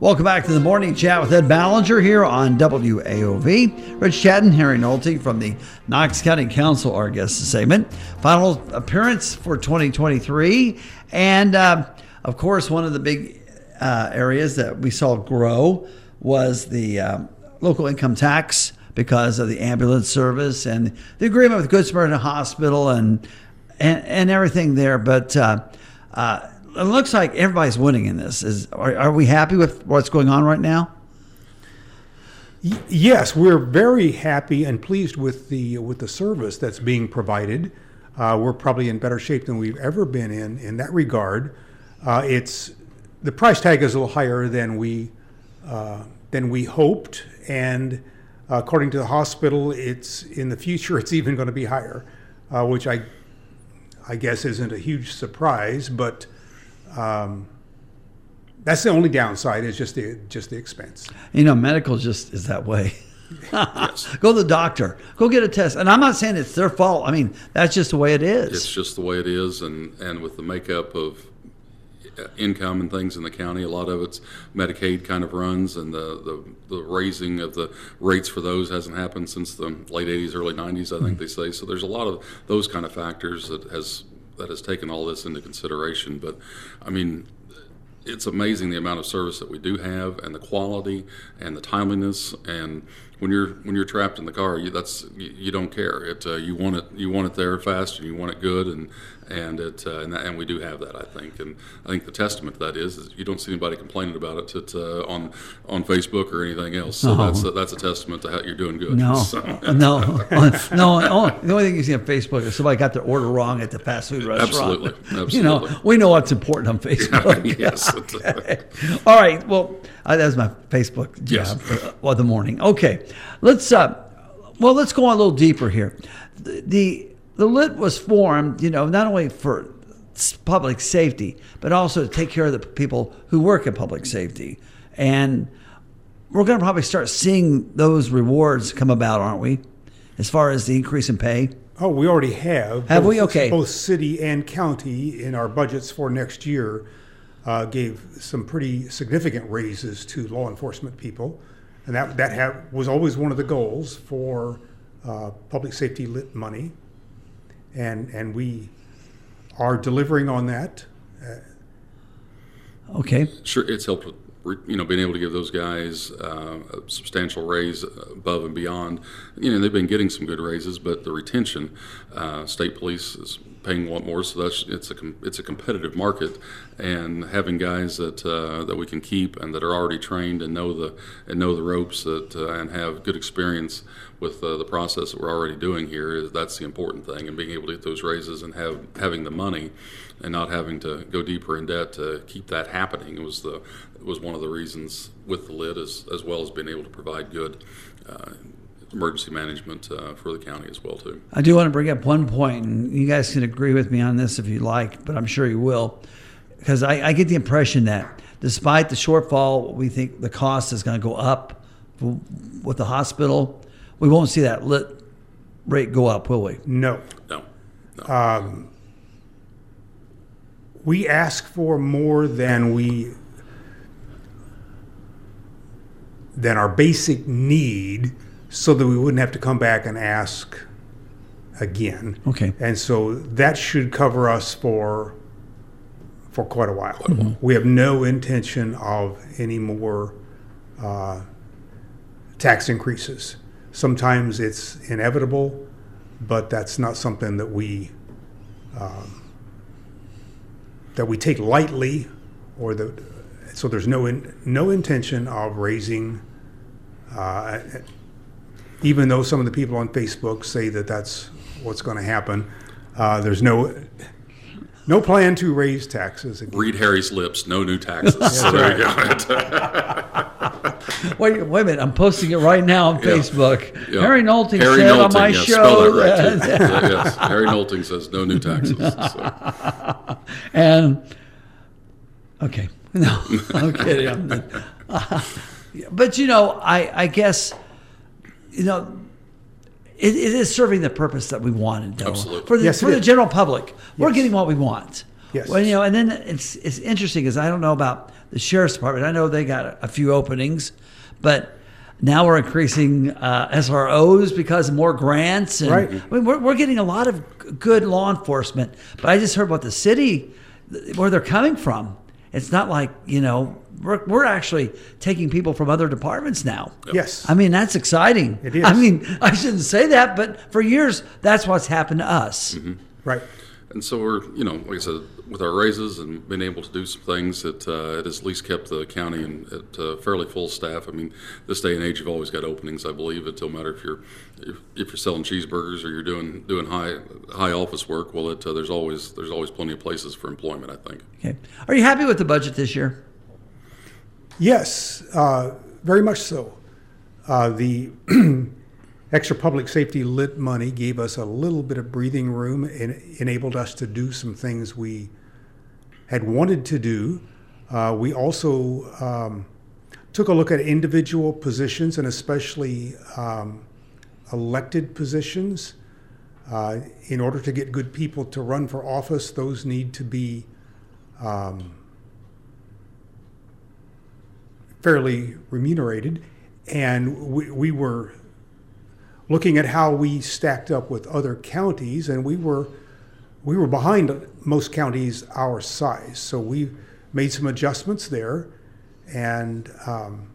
Welcome back to the morning chat with Ed Ballinger here on WAOV. Rich Chattin, Harry Nolting from the Knox County Council, our guest this segment. Final appearance for 2023. And uh, of course, one of the big uh, areas that we saw grow was the um, local income tax because of the ambulance service and the agreement with Good Samaritan Hospital and, and, and everything there. But uh, uh, it looks like everybody's winning in this. Is are, are we happy with what's going on right now? Yes, we're very happy and pleased with the with the service that's being provided. Uh, we're probably in better shape than we've ever been in in that regard. Uh, it's the price tag is a little higher than we uh, than we hoped, and according to the hospital, it's in the future it's even going to be higher, uh, which I I guess isn't a huge surprise, but. Um, that's the only downside is just the just the expense. You know, medical just is that way. Go to the doctor. Go get a test. And I'm not saying it's their fault. I mean, that's just the way it is. it's just the way it is and and with the makeup of uh, income and things in the county a lot of it's medicaid kind of runs and the the, the raising of the rates for those hasn't happened since the late 80s early 90s i think they say so there's a lot of those kind of factors that has that has taken all this into consideration. But i mean it's amazing the amount of service that we do have and the quality and the timeliness. And when you're when you're trapped in the car you, that's you, you don't care. It uh, you want it you want it there fast and you want it good. And and it uh, and, that, and we do have that I think and I think the testament to that is, is you don't see anybody complaining about it at, uh, on on Facebook or anything else so that's a, that's a testament to how you're doing good No, So- no, no. oh, The only thing you see on Facebook is somebody got their order wrong at the fast food restaurant. Absolutely, You know, we know what's important on Facebook. yes okay. All right. Well, uh, that was my Facebook Yes. job for, uh, the morning. Okay, let's. Uh, well, let's go on a little deeper here. The, the the lit was formed, you know, not only for public safety, but also to take care of the people who work in public safety, and we're going to probably start seeing those rewards come about, aren't we? As far as the increase in pay. Oh, we already have. Have Both- we? Okay. Both city and county in our budgets for next year uh, gave some pretty significant raises to law enforcement people, and that that have, was always one of the goals for uh, public safety lit money, and and we are delivering on that. Okay. Sure, it's helped with you know being able to give those guys uh, a substantial raise above and beyond. You know they've been getting some good raises, but the retention, uh, state police is paying a lot more, so that's it's a it's a competitive market, and having guys that uh, that we can keep and that are already trained and know the and know the ropes that uh, and have good experience with uh, the process that we're already doing here is that's the important thing, and being able to get those raises and have having the money and not having to go deeper in debt to keep that happening was the was one of the reasons with the lit as as well as being able to provide good uh, emergency management uh, for the county as well too. I do want to bring up one point, and you guys can agree with me on this if you like, but I'm sure you will, because I, I get the impression that despite the shortfall, we think the cost is going to go up with the hospital. We won't see that lit rate go up, will we? No, No, no. we ask for more than we than our basic need so that we wouldn't have to come back and ask again. Okay. And so that should cover us for for quite a while. We have no intention of any more uh, tax increases. Sometimes it's inevitable, but that's not something that we um, that we take lightly, or that so there's no in, no intention of raising. Uh, even though some of the people on Facebook say that that's what's going to happen, uh, there's no no plan to raise taxes. Again. Read Harry's lips. No new taxes. so there you go. Wait, wait a minute. I'm posting it right now on Facebook. Yeah. Harry Nolting Harry said on my yes, show. Spell that right that- Yeah, yes. Harry Nolting says no new taxes. So. And okay, no, I'm kidding. I'm but you know, I I guess you know. It, it is serving the purpose that we wanted, though. Absolutely. For the, Yes, for the general public, we're getting what we want. Yes. Well, you know, and then it's it's interesting because I don't know about the sheriff's department. I know they got a, a few openings, but now we're increasing uh, SROs because of more grants. And, Right. I mean, we're, we're getting a lot of good law enforcement. But I just heard about the city, where they're coming from. It's not like you know we're we're actually taking people from other departments now. Yes. I mean that's exciting. It is. I mean I shouldn't say that, but for years that's what's happened to us. right. And so we're, you know, like I said, with our raises and being able to do some things that uh, it has at least kept the county in, at uh, fairly full staff. I mean, this day and age, you've always got openings. I believe it don't matter if you're if, if you're selling cheeseburgers or you're doing doing high high office work. Well, it, uh, there's always there's always plenty of places for employment. I think. Okay. Are you happy with the budget this year? Yes, uh, very much so. Uh, the extra public safety lit money gave us a little bit of breathing room and enabled us to do some things we had wanted to do. Uh, we also um, took a look at individual positions and especially um, elected positions. Uh, in order to get good people to run for office, those need to be um, fairly remunerated. And we, we were looking at how we stacked up with other counties, and we were we were behind most counties our size. So we made some adjustments there, and um,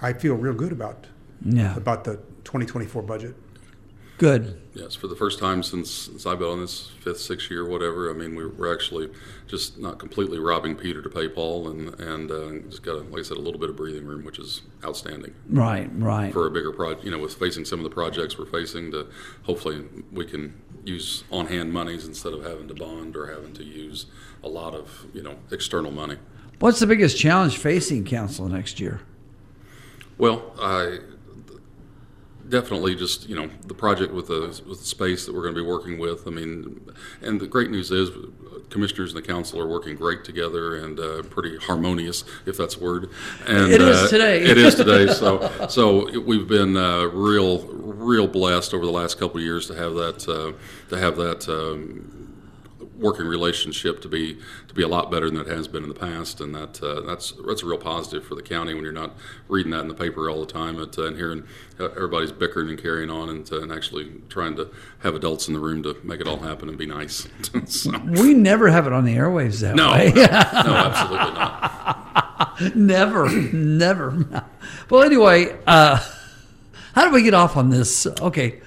I feel real good about Yeah. about the 2024 budget. Good. Yes, for the first time since, since I've been on this fifth, sixth year, whatever. I mean, we're, we're actually just not completely robbing Peter to pay Paul, and and uh, just got, a, like I said, a little bit of breathing room, which is outstanding Right. Right. for a bigger project. You know, with facing some of the projects we're facing, to hopefully we can use on-hand monies instead of having to bond or having to use a lot of you know external money. What's the biggest challenge facing council next year? Well, I definitely just you know the project with the with the space that we're going to be working with. I mean, and the great news is commissioners and the council are working great together and uh, pretty harmonious, if that's a word. And It is uh, today. it is today. So so we've been uh, real real blessed over the last couple of years to have that uh, to have that. Um, working relationship to be to be a lot better than it has been in the past, and that uh, that's that's a real positive for the county when you're not reading that in the paper all the time and, uh, and hearing uh, everybody's bickering and carrying on and, uh, and actually trying to have adults in the room to make it all happen and be nice. so, We never have it on the airwaves that no, way. no, no, absolutely not. never, never. Well, anyway, uh, how do we get off on this? Okay,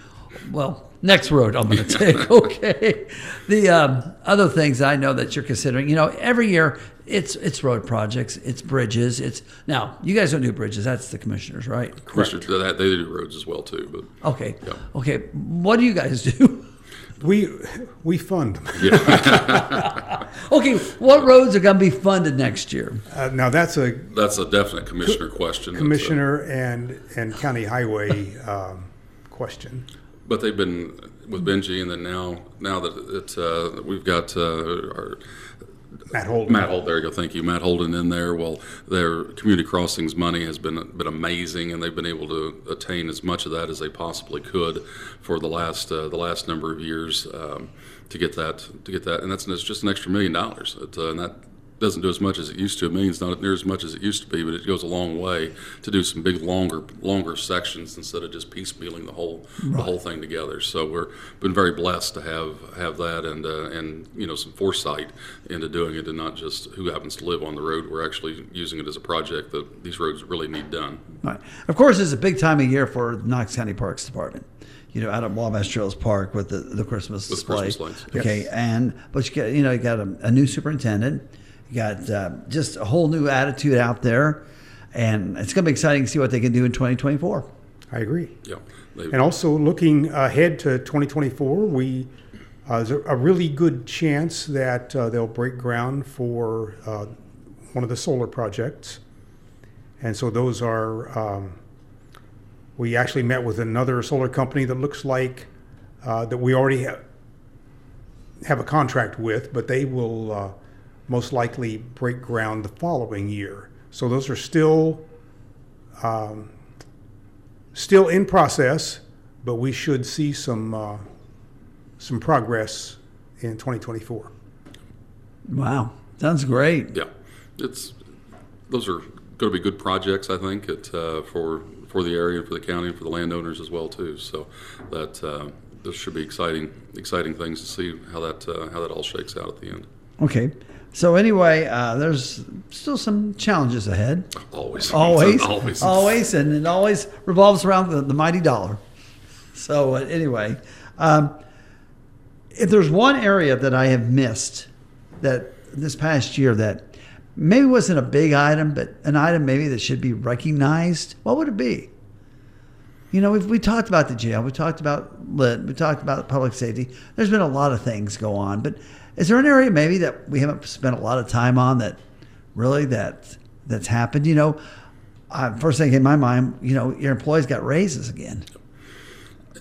well, next road I'm going to take. Okay, the um, other things I know that you're considering. You know, every year it's it's road projects, it's bridges. It's now you guys don't do bridges. That's the commissioners, right? Commissioners, they, they do roads as well too, but Okay. Yeah. Okay. What do you guys do? We we fund them. Okay. What roads are going to be funded next year? Uh, now that's a that's a definite commissioner question. That's a- commissioner and and county highway um, question. But they've been with Benji, and then now now that it, uh, we've got uh, our Matt Holden. Matt Holden, there you go. Thank you, Matt Holden in there. Well, their community crossings money has been been amazing, and they've been able to attain as much of that as they possibly could for the last uh, the last number of years um, to get that to get that, and that's just an extra million dollars, It, uh, and that doesn't do as much as it used to. It means not near as much as it used to be, but it goes a long way to do some big longer longer sections instead of just piecemealing the whole the whole thing together. So we're been very blessed to have have that and uh, and you know some foresight into doing it and not just who happens to live on the road. We're actually using it as a project that these roads really need done. Right. Of course, it's a big time of year for Knox County Parks Department. You know, out at Wabash Trails Park with the, the Christmas With display. Christmas. Okay, and but you got you know you got a, a new superintendent, you got uh, just a whole new attitude out there, and it's going to be exciting to see what they can do in 2024. I agree. Yeah. And also looking ahead to 2024, we uh, there's a, a really good chance that uh, they'll break ground for uh, one of the solar projects, and so those are. Um, we actually met with another solar company that looks like uh, that we already have have a contract with, but they will uh, most likely break ground the following year. So those are still um, still in process, but we should see some uh, some progress in 2024. Wow, sounds great. yeah, it's those are going to be good projects. I think it uh, for for the area and for the county and for the landowners as well too. So that uh, those should be exciting exciting things to see how that uh, how that all shakes out at the end. Okay, so anyway, uh, there's still some challenges ahead. Always, always, always, always, and it always revolves around the, the mighty dollar. So uh, anyway, um, if there's one area that I have missed that this past year that maybe wasn't a big item, but an item maybe that should be recognized, what would it be? You know, we've, we talked about the jail, we talked about lit, we talked about public safety. There's been a lot of things go on, but is there an area maybe that we haven't spent a lot of time on that really that that's happened? You know, uh, first thing in my mind, you know, your employees got raises again.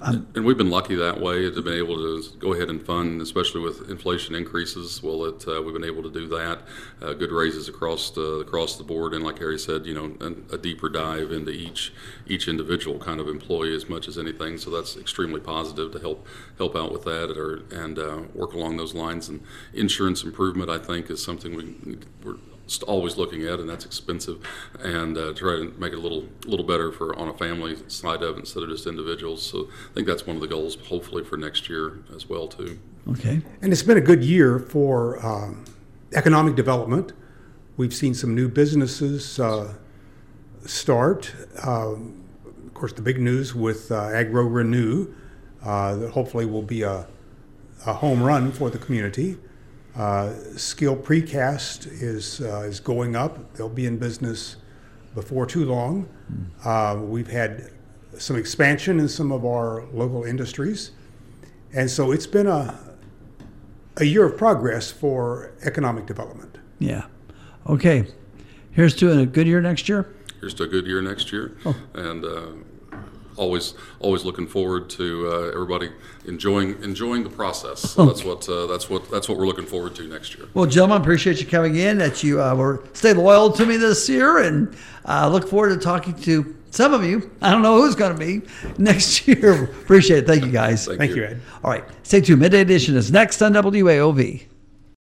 And we've been lucky that way to be able to go ahead and fund, especially with inflation increases. Well, it, uh, we've been able to do that. Uh, good raises across the across the board, and like Henry said, you know, a, a deeper dive into each each individual kind of employee as much as anything. So that's extremely positive to help help out with that, or and uh, work along those lines. And insurance improvement, I think, is something we we're always looking at, and that's expensive. And uh, try to make it a little little better for on a family side of it instead of just individuals. So I think that's one of the goals, hopefully for next year as well too. Okay. And it's been a good year for um, economic development. We've seen some new businesses uh, start. Um, of course, the big news with uh, Agro Renew uh, that hopefully will be a, a home run for the community. Uh, Skill Precast is uh, is going up. They'll be in business before too long. Uh, we've had some expansion in some of our local industries, and so it's been a a year of progress for economic development. Yeah. Okay. Here's to a good year next year. Here's to a good year next year, and uh, always always looking forward to uh, everybody enjoying enjoying the process. So that's what uh, that's what that's what we're looking forward to next year. Well, gentlemen, appreciate you coming in. That you uh, were stay loyal to me this year, and uh, look forward to talking to some of you. I don't know who's going to be next year. appreciate it. Thank you, guys. Thank Thank you. you, Ed. All right, stay tuned. Midday Edition is next on WAOV.